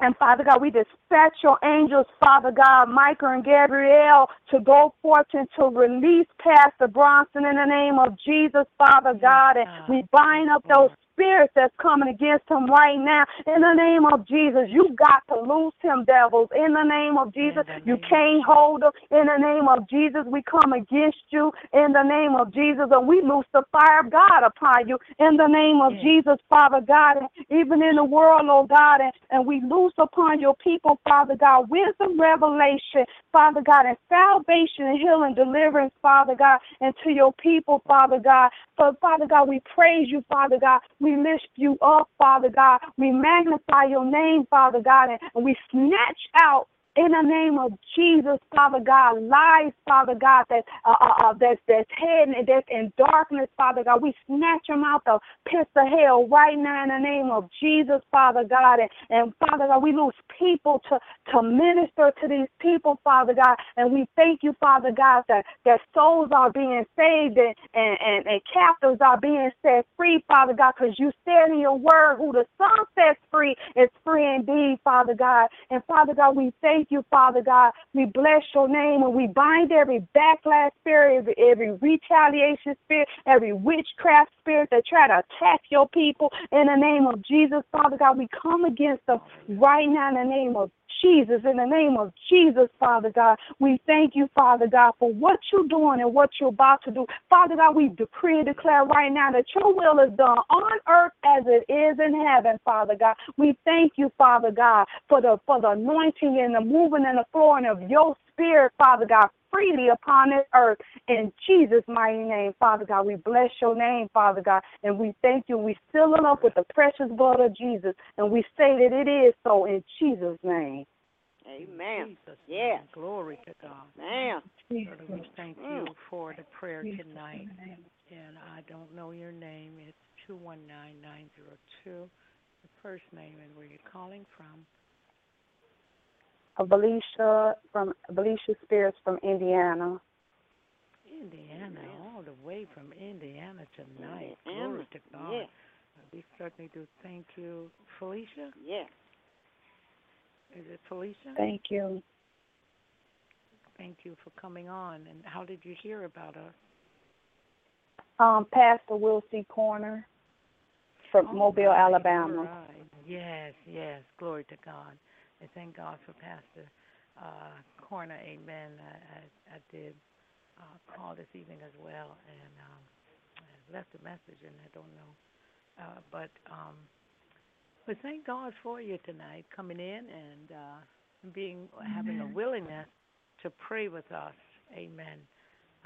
And Father God, we dispatch your angels, Father God, Michael and Gabriel, to go forth and to release Pastor Bronson in the name of Jesus, Father God. And we bind up those spirits that's coming against him right now. In the name of Jesus, you got to loose him, devils. In the name of Jesus, you can't hold him. In the name of Jesus, we come against you. In the name of Jesus, and we loose the fire of God upon you. In the name of Jesus, Father God, and even in the world, Lord God, and, and we loose upon your people, Father God, wisdom, revelation, Father God, and salvation and healing, deliverance, Father God, and to your people, Father God. But Father God, we praise you, Father God. We lift you up, Father God. We magnify your name, Father God, and we snatch out in the name of Jesus, Father God, lies, Father God, that uh, uh, uh, that's that's hidden, that's in darkness, Father God. We snatch them out the pits of hell right now in the name of Jesus, Father God. And, and Father God, we lose people to, to minister to these people, Father God. And we thank you, Father God, that, that souls are being saved and, and, and, and captives are being set free, Father God, because you said in your word, who the Son sets free is free indeed, Father God. And Father God, we thank you, Father God. We bless your name and we bind every backlash spirit, every, every retaliation spirit, every witchcraft spirit that try to attack your people in the name of Jesus, Father God. We come against them right now in the name of Jesus, in the name of Jesus, Father God, we thank you, Father God, for what you're doing and what you're about to do. Father God, we decree and declare right now that your will is done on earth as it is in heaven, Father God. We thank you, Father God, for the for the anointing and the moving and the flowing of your spirit, Father God, freely upon this earth. In Jesus' mighty name, Father God, we bless your name, Father God, and we thank you. We seal it up with the precious blood of Jesus, and we say that it is so in Jesus' name. Amen. Jesus. Yes. Glory to God. Amen. Lord, we thank you Mm. for the prayer tonight. And I don't know your name. It's 219902. The first name and where you're calling from. Belisha from Belisha Spirits from Indiana. Indiana, all the way from Indiana tonight. Indiana, Glory to God. yes. We certainly do thank you. Felicia? Yes. Is it Felicia? Thank you. Thank you for coming on. And how did you hear about us? Um, Pastor Wilsie Corner from All Mobile, right, Alabama. all right. Yes, yes. Glory to God. And thank God for Pastor uh, Corner. Amen. I, I, I did uh, call this evening as well and um, I left a message, and I don't know. Uh, but um, but thank God for you tonight coming in and uh, being having a willingness to pray with us. Amen.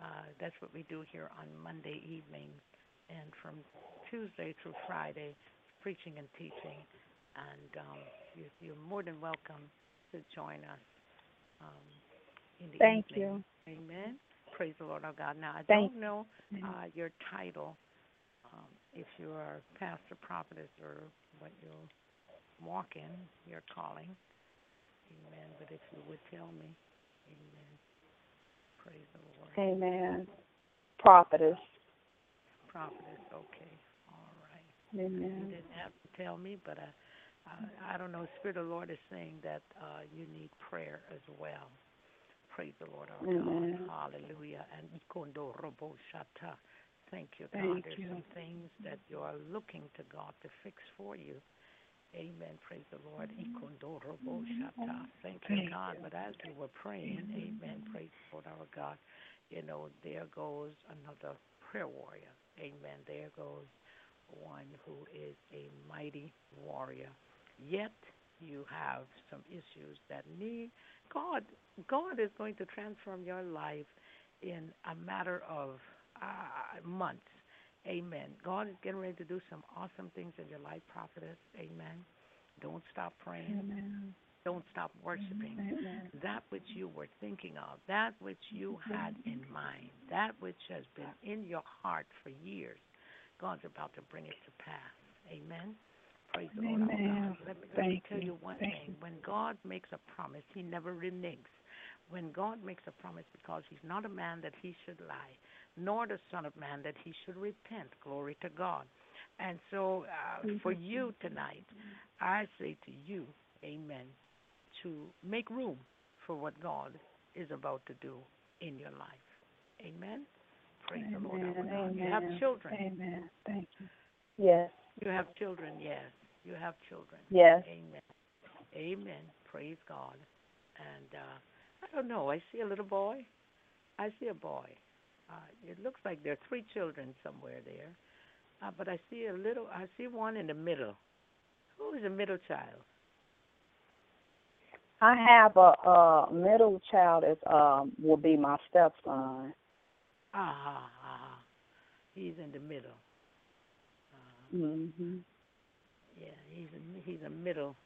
Uh, that's what we do here on Monday evenings, and from Tuesday through Friday, preaching and teaching. And um, you, you're more than welcome to join us um, in the Thank evening. you. Amen. Praise the Lord our God. Now I Thank don't know uh, your title, um, if you are pastor, prophetess, or what you're walking, your calling. Amen. But if you would tell me, Amen. Praise the Lord. Amen. Prophetess. Prophetess. Okay. All right. Amen. You didn't have to tell me, but I I don't know. Spirit of the Lord is saying that uh, you need prayer as well. Praise the Lord our Amen. God. Hallelujah. And ikondo robo shata. Thank you, God. Thank There's you. some things that you are looking to God to fix for you. Amen. Praise the Lord. Ikondo robo shata. Thank you, God. But as you were praying, Amen. Praise the Lord our God. You know, there goes another prayer warrior. Amen. There goes one who is a mighty warrior. Yet you have some issues that need God. God is going to transform your life in a matter of uh, months. Amen. God is getting ready to do some awesome things in your life, prophetess. Amen. Don't stop praying. Amen. Don't stop worshiping. Amen. That which you were thinking of, that which you had in mind, that which has been in your heart for years, God's about to bring it to pass. Amen. Praise the Lord. our Amen. God. Let me, let me tell you. you one Thank thing. When God makes a promise, He never reneges. When God makes a promise, because He's not a man that He should lie, nor the Son of Man that He should repent. Glory to God. And so, uh, for you tonight, I say to you, Amen, to make room for what God is about to do in your life. Amen. Praise the Lord. Amen. You have children. Amen. Thank you. Yes. You have children, yes. You have children. Yes. Amen. Amen. Praise God. And uh, I don't know. I see a little boy. I see a boy. Uh, it looks like there are three children somewhere there. Uh, but I see a little. I see one in the middle. Who is the middle child? I have a, a middle child is um will be my stepson. Ah, ah, ah. He's in the middle. Uh, Mhm. Yeah, he's a, he's a middle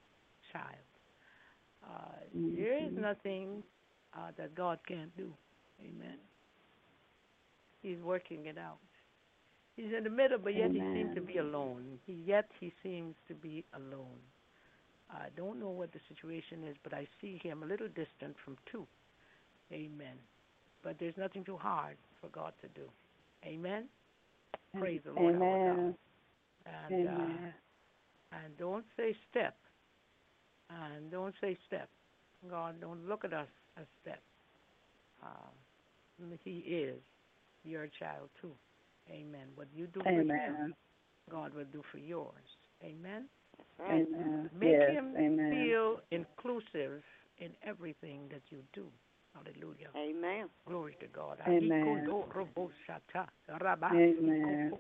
child. Uh, Mhm. There is nothing uh, that God can't do. Amen. He's working it out. He's in the middle, but yet he seems to be alone. He, yet he seems to be alone. I don't know what the situation is, but I see him a little distant from two. Amen. But there's nothing too hard for God to do. Amen. Praise the Lord our God. Amen. Uh, Amen. And don't say step. And don't say step. God, don't look at us as step. Uh, he is your child too. Amen. What you do for him, God will do for yours. Amen. Amen. Make yes. him Amen. feel inclusive in everything that you do. Hallelujah. Amen. Glory to God. Amen. Amen.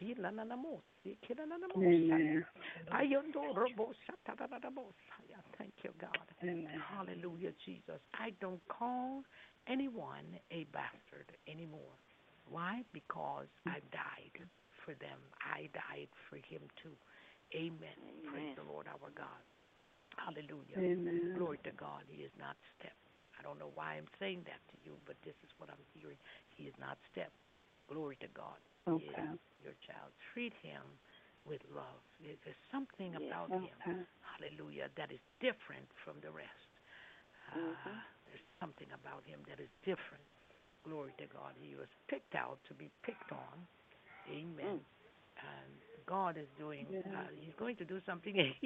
Koko-shikiramamasi, hilananamosi, kilanamoshata, Amen. ayondo-robo-shata-dadadabosaya. Thank you, God. Amen. Hallelujah, Jesus. I don't call anyone a bastard anymore. Why? Because mm. I died for them. I died for him too. Amen. Praise the Lord our God. Hallelujah. Amen. Glory to God. He is not step. I don't know why I'm saying that to you, but this is what I'm hearing. He is not step. Glory to God. Okay. your child. Treat him with love. There's something Yes. about him hallelujah, that is different from the rest. Uh, Mhm. There's something about him that is different. Glory to God. He was picked out to be picked on. Amen. And God is doing, Yeah. uh, He's going to do something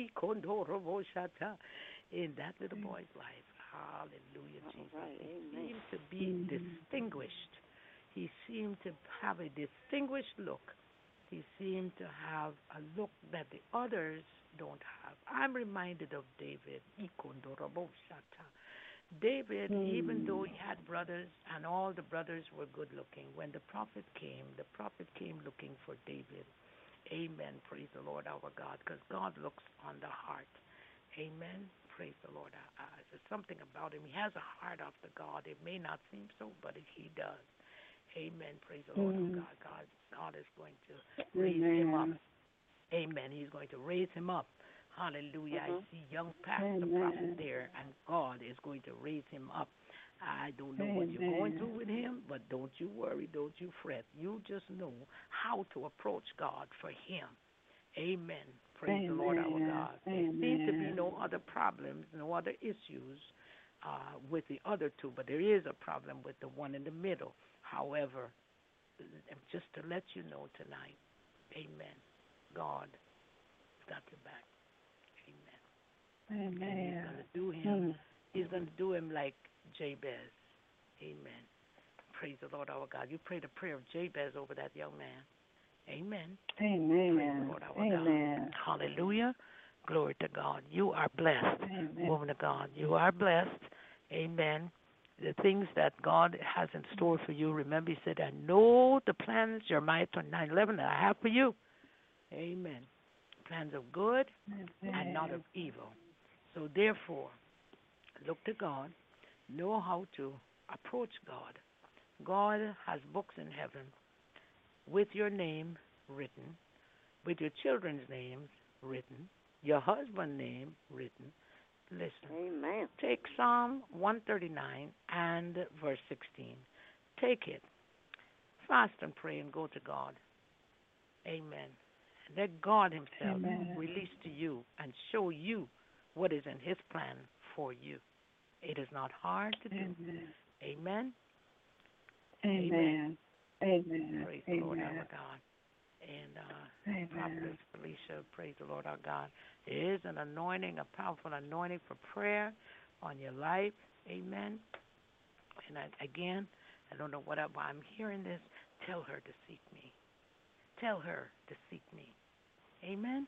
in that little boy's life. Hallelujah, All Jesus. He seemed to be Mhm. distinguished. He seemed to have a distinguished look. He seemed to have a look that the others don't have. I'm reminded of David. David, even Hmm. though he had brothers and all the brothers were good looking, when the prophet came, the prophet came looking for David. Amen. Praise the Lord our God, because God looks on the heart. Amen. Praise the Lord. Uh, uh, there's something about him. He has a heart after God. It may not seem so, but he does. Amen. Praise the Lord our Mm. God. God, God is going to raise him up. Amen. Amen. He's going to raise him up. Hallelujah. Mhm. I see young pastor Amen. prophet there, and God is going to raise him up. I don't know what you're going Amen. through with him, but don't you worry, don't you fret. You just know how to approach God for him. Amen. Praise the Lord our Amen. God. There seem to be no other problems, no other issues uh, with the other two, but there is a problem with the one in the middle. However, just to let you know tonight, Amen. God has got your back. Amen. And he's going to do him. Mm. He's to do him like Jabez. Amen. Praise the Lord our God. You pray the prayer of Jabez over that young man. Amen. Amen. Praise the Lord our Amen. God. Hallelujah. Glory to God. You are blessed, Amen. woman of God. You are blessed. Amen. The things that God has in store for you, remember, He said, I know the plans, Jeremiah 29 11, that I have for you. Amen. Plans of good and not of evil. So therefore, look to God, know how to approach God. God has books in heaven with your name written, with your children's names written, your husband's name written. Listen, Amen. take Psalm 139 and verse 16. Take it. Fast and pray and go to God. Amen. Let God Himself Amen. release to you and show you what is in His plan for you. It is not hard to do. Amen. Amen. Amen. Amen. Praise the Lord our God. And uh. Prophetess Felicia, praise the Lord our God. There is an anointing, a powerful anointing for prayer on your life. Amen. And I, again, I don't know what I, why I'm hearing this. Tell her to seek me. Tell her to seek me. Amen.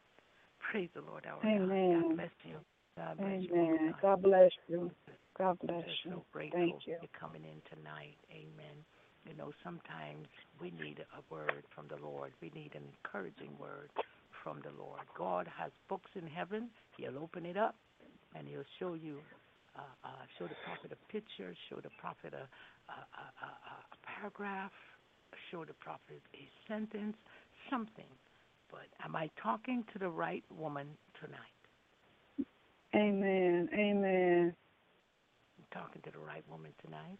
Praise the Lord our God. Amen. God bless you. God bless you. Amen. of God. God bless you. God bless you. so grateful Thank you. for coming in tonight. Amen. You know, sometimes we need a word from the Lord. We need an encouraging word from the Lord. God has books in heaven. He'll open it up and he'll show you, uh, uh, show the prophet a picture, show the prophet a, a, a, a, paragraph, show the prophet a sentence, something. But am I talking to the right woman tonight? Amen. Amen. I'm talking to the right woman tonight.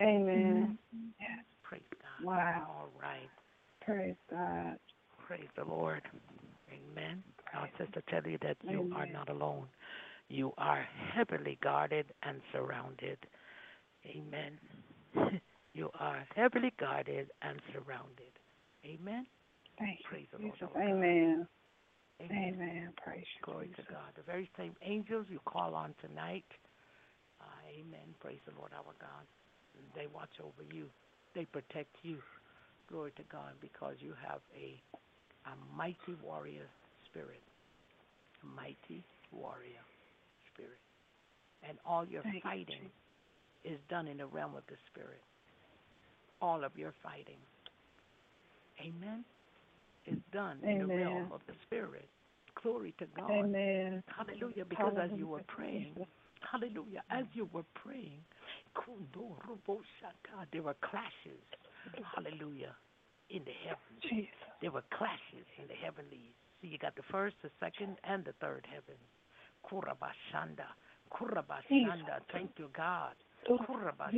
Amen. Yes. Praise God. Wow. All right. Praise God. Praise the Lord. Amen. Now, just to tell you that you are not alone. You are heavily guarded and surrounded. Amen. you are heavily guarded and surrounded. Amen. Thank you, Praise the Lord. Jesus. God. Amen. Amen. Amen. Praise you. Glory to God. The very same angels you call on tonight. Uh, amen. Praise the Lord our God. They watch over you. They protect you. Glory to God because you have a a mighty warrior spirit. A mighty warrior spirit. And all your Thank you, fighting is done in the realm of the spirit. All of your fighting. Amen. Is done in the realm of the spirit. Glory to God. Amen. Hallelujah. Because as you were praying, hallelujah, as you were praying, kundo robo shaka, there were clashes, hallelujah, in the heavens. Jesus. There were clashes in the heavenlies. So you got the first, the second, and the third heaven. Kurabashanda. Kurabashanda. Thank you, God. Kurabashanda.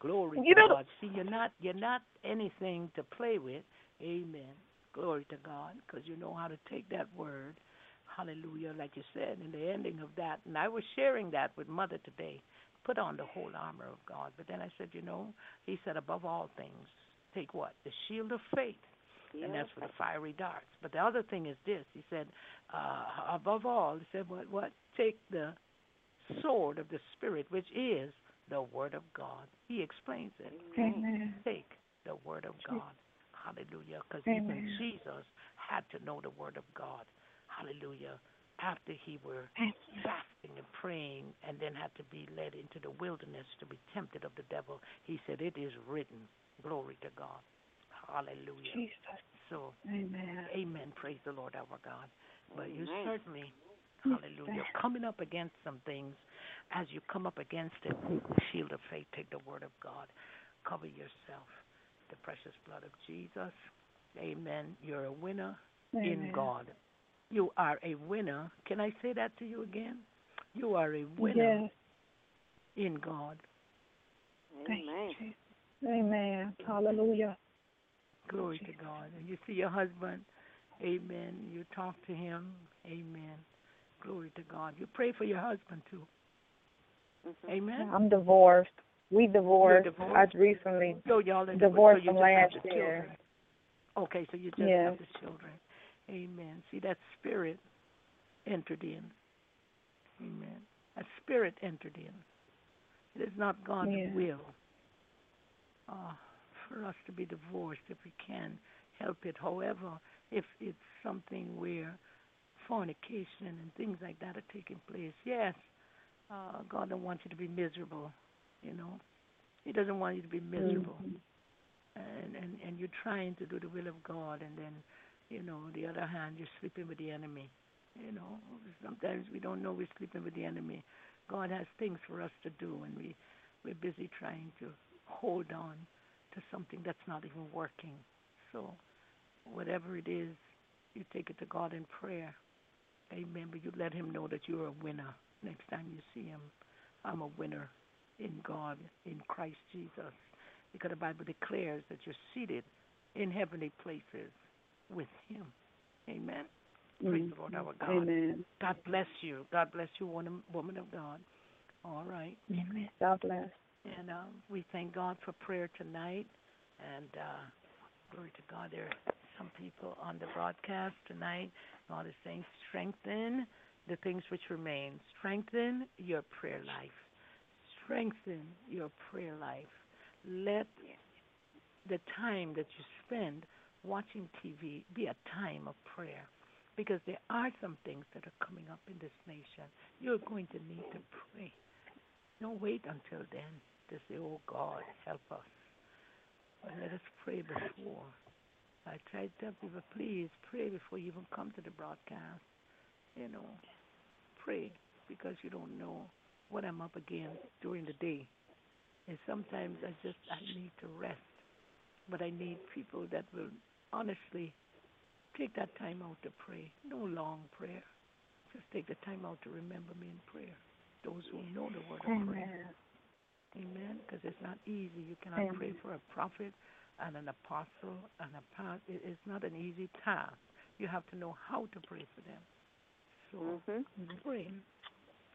Glory to God. See, you're not you're not anything to play with. Amen. Glory to God, because you know how to take that word. Hallelujah, like you said in the ending of that. And I was sharing that with Mother today. Put on the whole armor of God. But then I said, you know, he said, above all things, take what? The shield of faith. And that's for the fiery darts. But the other thing is this. He said, uh, above all, he said, what? What? Take the sword of the Spirit, which is the Word of God. He explains it. Amen. Take the Word of God. Hallelujah. Because even Jesus had to know the Word of God. Hallelujah. After he were fasting and praying and then had to be led into the wilderness to be tempted of the devil, he said, It is written. Glory to God. Hallelujah. Jesus. So, Amen. amen. Praise the Lord our God. But you certainly, Yes, hallelujah, sir. coming up against some things. As you come up against it, take the shield of faith, take the word of God, cover yourself. The precious blood of Jesus. Amen. You're a winner in God. You are a winner. Can I say that to you again? You are a winner Yes. in God. Thank Amen. you, Amen. Hallelujah. Glory to God. And you see your husband. Amen. You talk to him. Amen. Glory to God. You pray for your husband too. Mhm. Amen. I'm divorced. We divorced. divorced? I recently So y'all are divorced so you from just have last the year. children. Okay, so you just Yes. have the children. Amen. See that spirit entered in. Amen. A spirit entered in. It is not God's Yeah. will uh, for us to be divorced if we can help it. However, if it's something where fornication and things like that are taking place, yes, uh, God don't want you to be miserable. You know, He doesn't want you to be miserable Mhm. and and and you're trying to do the will of God, and then, you know, the other hand, you're sleeping with the enemy. You know, sometimes we don't know we're sleeping with the enemy. God has things for us to do, and we we're busy trying to hold on to something that's not even working. So, whatever it is, you take it to God in prayer. Amen. But you let Him know that you're a winner next time you see Him. I'm a winner in God, in Christ Jesus because the Bible declares that you're seated in heavenly places with Him. Amen. Praise the Lord our God. Amen. God bless you. God bless you, woman, woman of God. All right. Amen. God bless. And uh, we thank God for prayer tonight. And uh, glory to God. There are some people on the broadcast tonight. God is saying, strengthen the things which remain. Strengthen your prayer life. Strengthen your prayer life. Let the time that you spend watching TV be a time of prayer. Because there are some things that are coming up in this nation. You're going to need to pray. Don't wait until then to say, Oh God, help us. But let us pray before. I try to tell people, please pray before you even come to the broadcast. You know, pray because you don't know what I'm up against during the day. And sometimes I just I need to rest. But I need people that will honestly Take that time out to pray. No long prayer. Just take the time out to remember me in prayer. Those who know the word of prayer. Amen. Because it's not easy. You cannot Amen. pray for a prophet and an apostle and a pastor. It is not an easy task. You have to know how to pray for them. So Mhm. pray.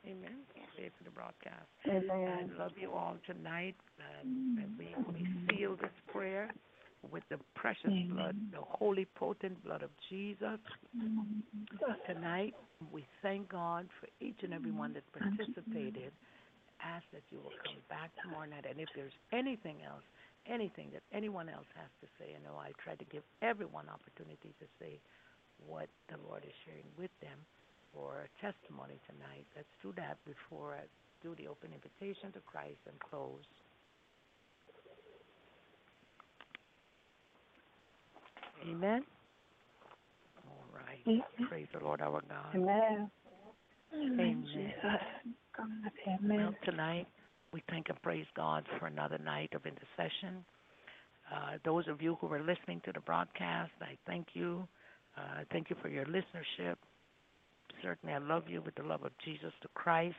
Amen. Pray for the broadcast. Amen. I love you all tonight. And, and we, we seal this prayer with the precious blood, the holy, potent blood of Jesus. Tonight, we thank God for each and every one that participated. Ask that you will come back tomorrow night. And if there's anything else, anything that anyone else has to say, I know I tried to give everyone opportunity to say what the Lord is sharing with them for a testimony tonight. Let's do that before I do the open invitation to Christ and close. Amen. All right. Praise the Lord our God. Amen. Amen. God, Well, amen. tonight we thank and praise God for another night of intercession. Uh, those of you who are listening to the broadcast, I thank you. Uh, thank you for your listenership. Certainly, I love you with the love of Jesus the Christ.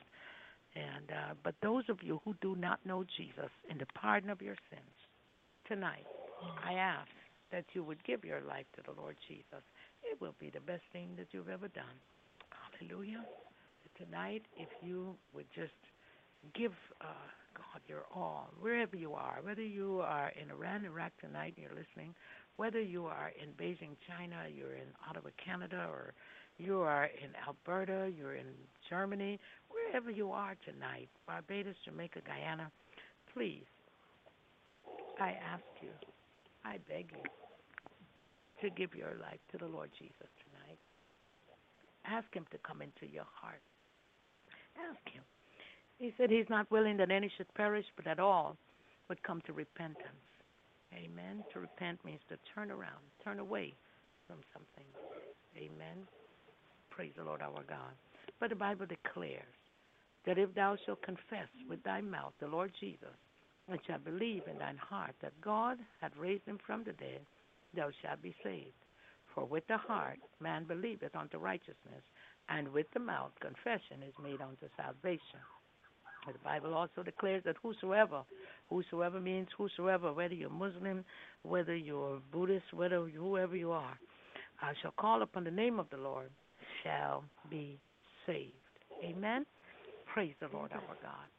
And uh, but those of you who do not know Jesus in the pardon of your sins, tonight I ask that you would give your life to the Lord Jesus. It will be the best thing that you've ever done. Hallelujah. Tonight, if you would just give uh, God your all, wherever you are, whether you are in Iran, Iraq tonight and you're listening, whether you are in Beijing, China, you're in Ottawa, Canada, or you are in Alberta, you're in Germany, wherever you are tonight, Barbados, Jamaica, Guyana, please, I ask you, I beg you, to give your life to the Lord Jesus tonight. Ask Him to come into your heart. Ask Him. He said He's not willing that any should perish, but that all would come to repentance. Amen. To repent means to turn around, turn away from something. Amen. Praise the Lord our God. But the Bible declares that if thou shalt confess with thy mouth the Lord Jesus, and shalt believe in thine heart that God hath raised him from the dead, thou shalt be saved. For with the heart man believeth unto righteousness, and with the mouth confession is made unto salvation. The Bible also declares that whosoever, whosoever means whosoever, whether you're Muslim, whether you're Buddhist, whether whoever you are, uh, shall call upon the name of the Lord, shall be saved. Amen. Praise the Lord our God.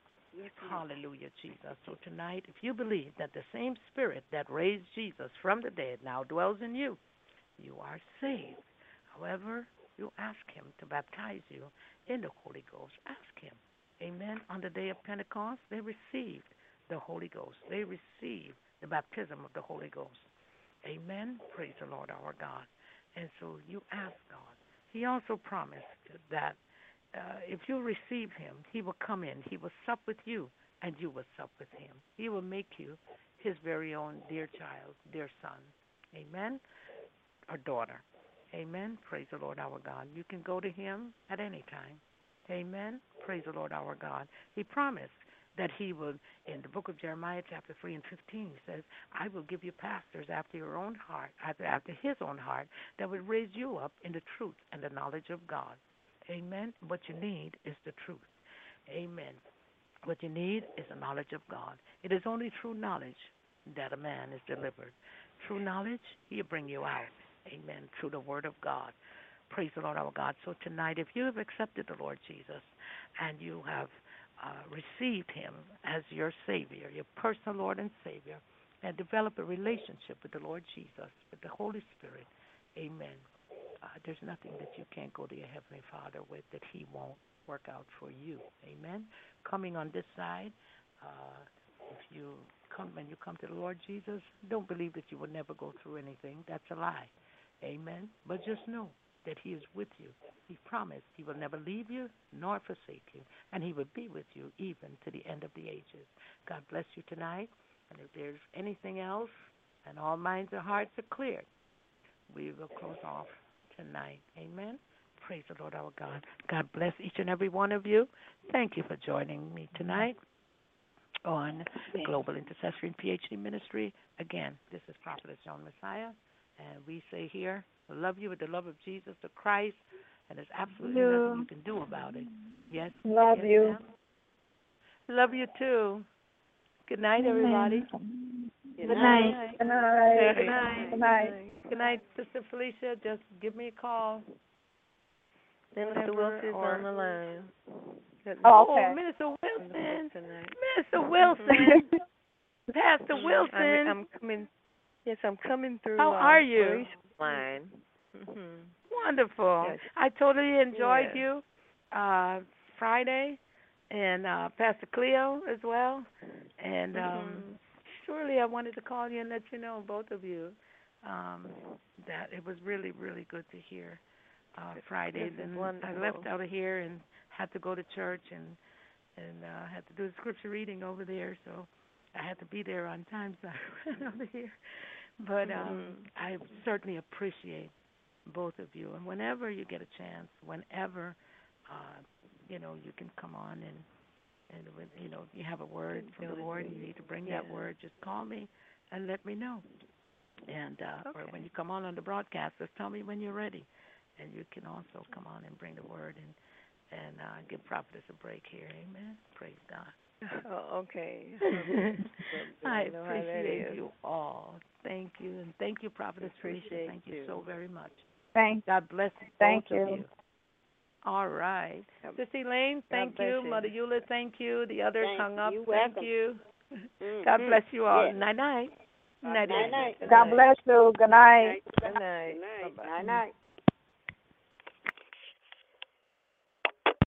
Hallelujah, Jesus. So tonight, if you believe that the same Spirit that raised Jesus from the dead now dwells in you, you are saved. However, you ask Him to baptize you in the Holy Ghost. Ask Him. Amen. On the day of Pentecost, they received the Holy Ghost. They received the baptism of the Holy Ghost. Amen. Praise the Lord our God. And so you ask God. He also promised that uh, if you receive Him, He will come in. He will sup with you, and you will sup with Him. He will make you His very own dear child, dear son. Amen. Or daughter. Amen. Praise the Lord our God. You can go to Him at any time. Amen. Praise the Lord our God. He promised that He would, in the book of Jeremiah, chapter 3 and 15, He says, I will give you pastors after your own heart, after, after His own heart, that would raise you up in the truth and the knowledge of God. Amen. What you need is the truth. Amen. What you need is the knowledge of God. It is only through knowledge that a man is delivered. Through knowledge, He'll bring you out. Amen. Through the Word of God. Praise the Lord our God. So tonight, if you have accepted the Lord Jesus and you have uh, received Him as your Savior, your personal Lord and Savior, and develop a relationship with the Lord Jesus, with the Holy Spirit, Amen. Uh, there's nothing that you can't go to your Heavenly Father with that He won't work out for you. Amen. Coming on this side, uh, if you come when you come to the Lord Jesus, don't believe that you will never go through anything. That's a lie. Amen. But just know that He is with you. He promised He will never leave you nor forsake you, and He will be with you even to the end of the ages. God bless you tonight. And if there's anything else, and all minds and hearts are cleared, we will close off tonight. Amen. Praise the Lord our God. God bless each and every one of you. Thank you for joining me tonight on Global Intercessory and PhD Ministry. Again, this is Prophetess Joan Massiah, and we say here, love you with the love of Jesus the Christ, and there's absolutely Yeah. nothing you can do about it. Yes. Love yes, you. ma'am? Love you too. Good night, everybody. Good night. Good night. Good night. Good night. Good night, Sister Felicia. Just give me a call. Minister Whenever, Wilson's or- on the line. Oh, okay. Minister Wilson. Tonight. Minister Wilson. Pastor I'm, Wilson. I'm coming. Yes, I'm coming through. How uh, are you? Grace line. hmm Wonderful. Yes. I totally enjoyed Yes. you uh Friday and uh Pastor Cleo as well. And um Mhm. Surely I wanted to call you and let you know both of you um that it was really really good to hear uh Friday This is I left out of here and had to go to church and and uh had to do the scripture reading over there so I had to be there on time so I ran out of here. But um Mhm. I certainly appreciate both of you and whenever you get a chance, whenever uh you know you can come on and and when you know if you have a word from the Lord and you need to bring that word, just call me and let me know. And uh or when you come on on the broadcast, just tell me when you're ready. And you can also come on and bring the word and and uh give prophetess a break here. Amen. Praise God. Oh, okay. I You know appreciate you all. Thank you, and thank you, Prophetess Felicia. Appreciate Thank you you. so very much. Thank God bless Thank both of you. You. All right. God- Sister Elaine, thank bless you. you. Mother Eula, thank you. The others Thank hung up. You're thank welcome. you. Mhm. God bless you all. Yes. Night night. Night Night night. Good God night. bless you. Good night. Good night. Good night. Bye-bye. Night night.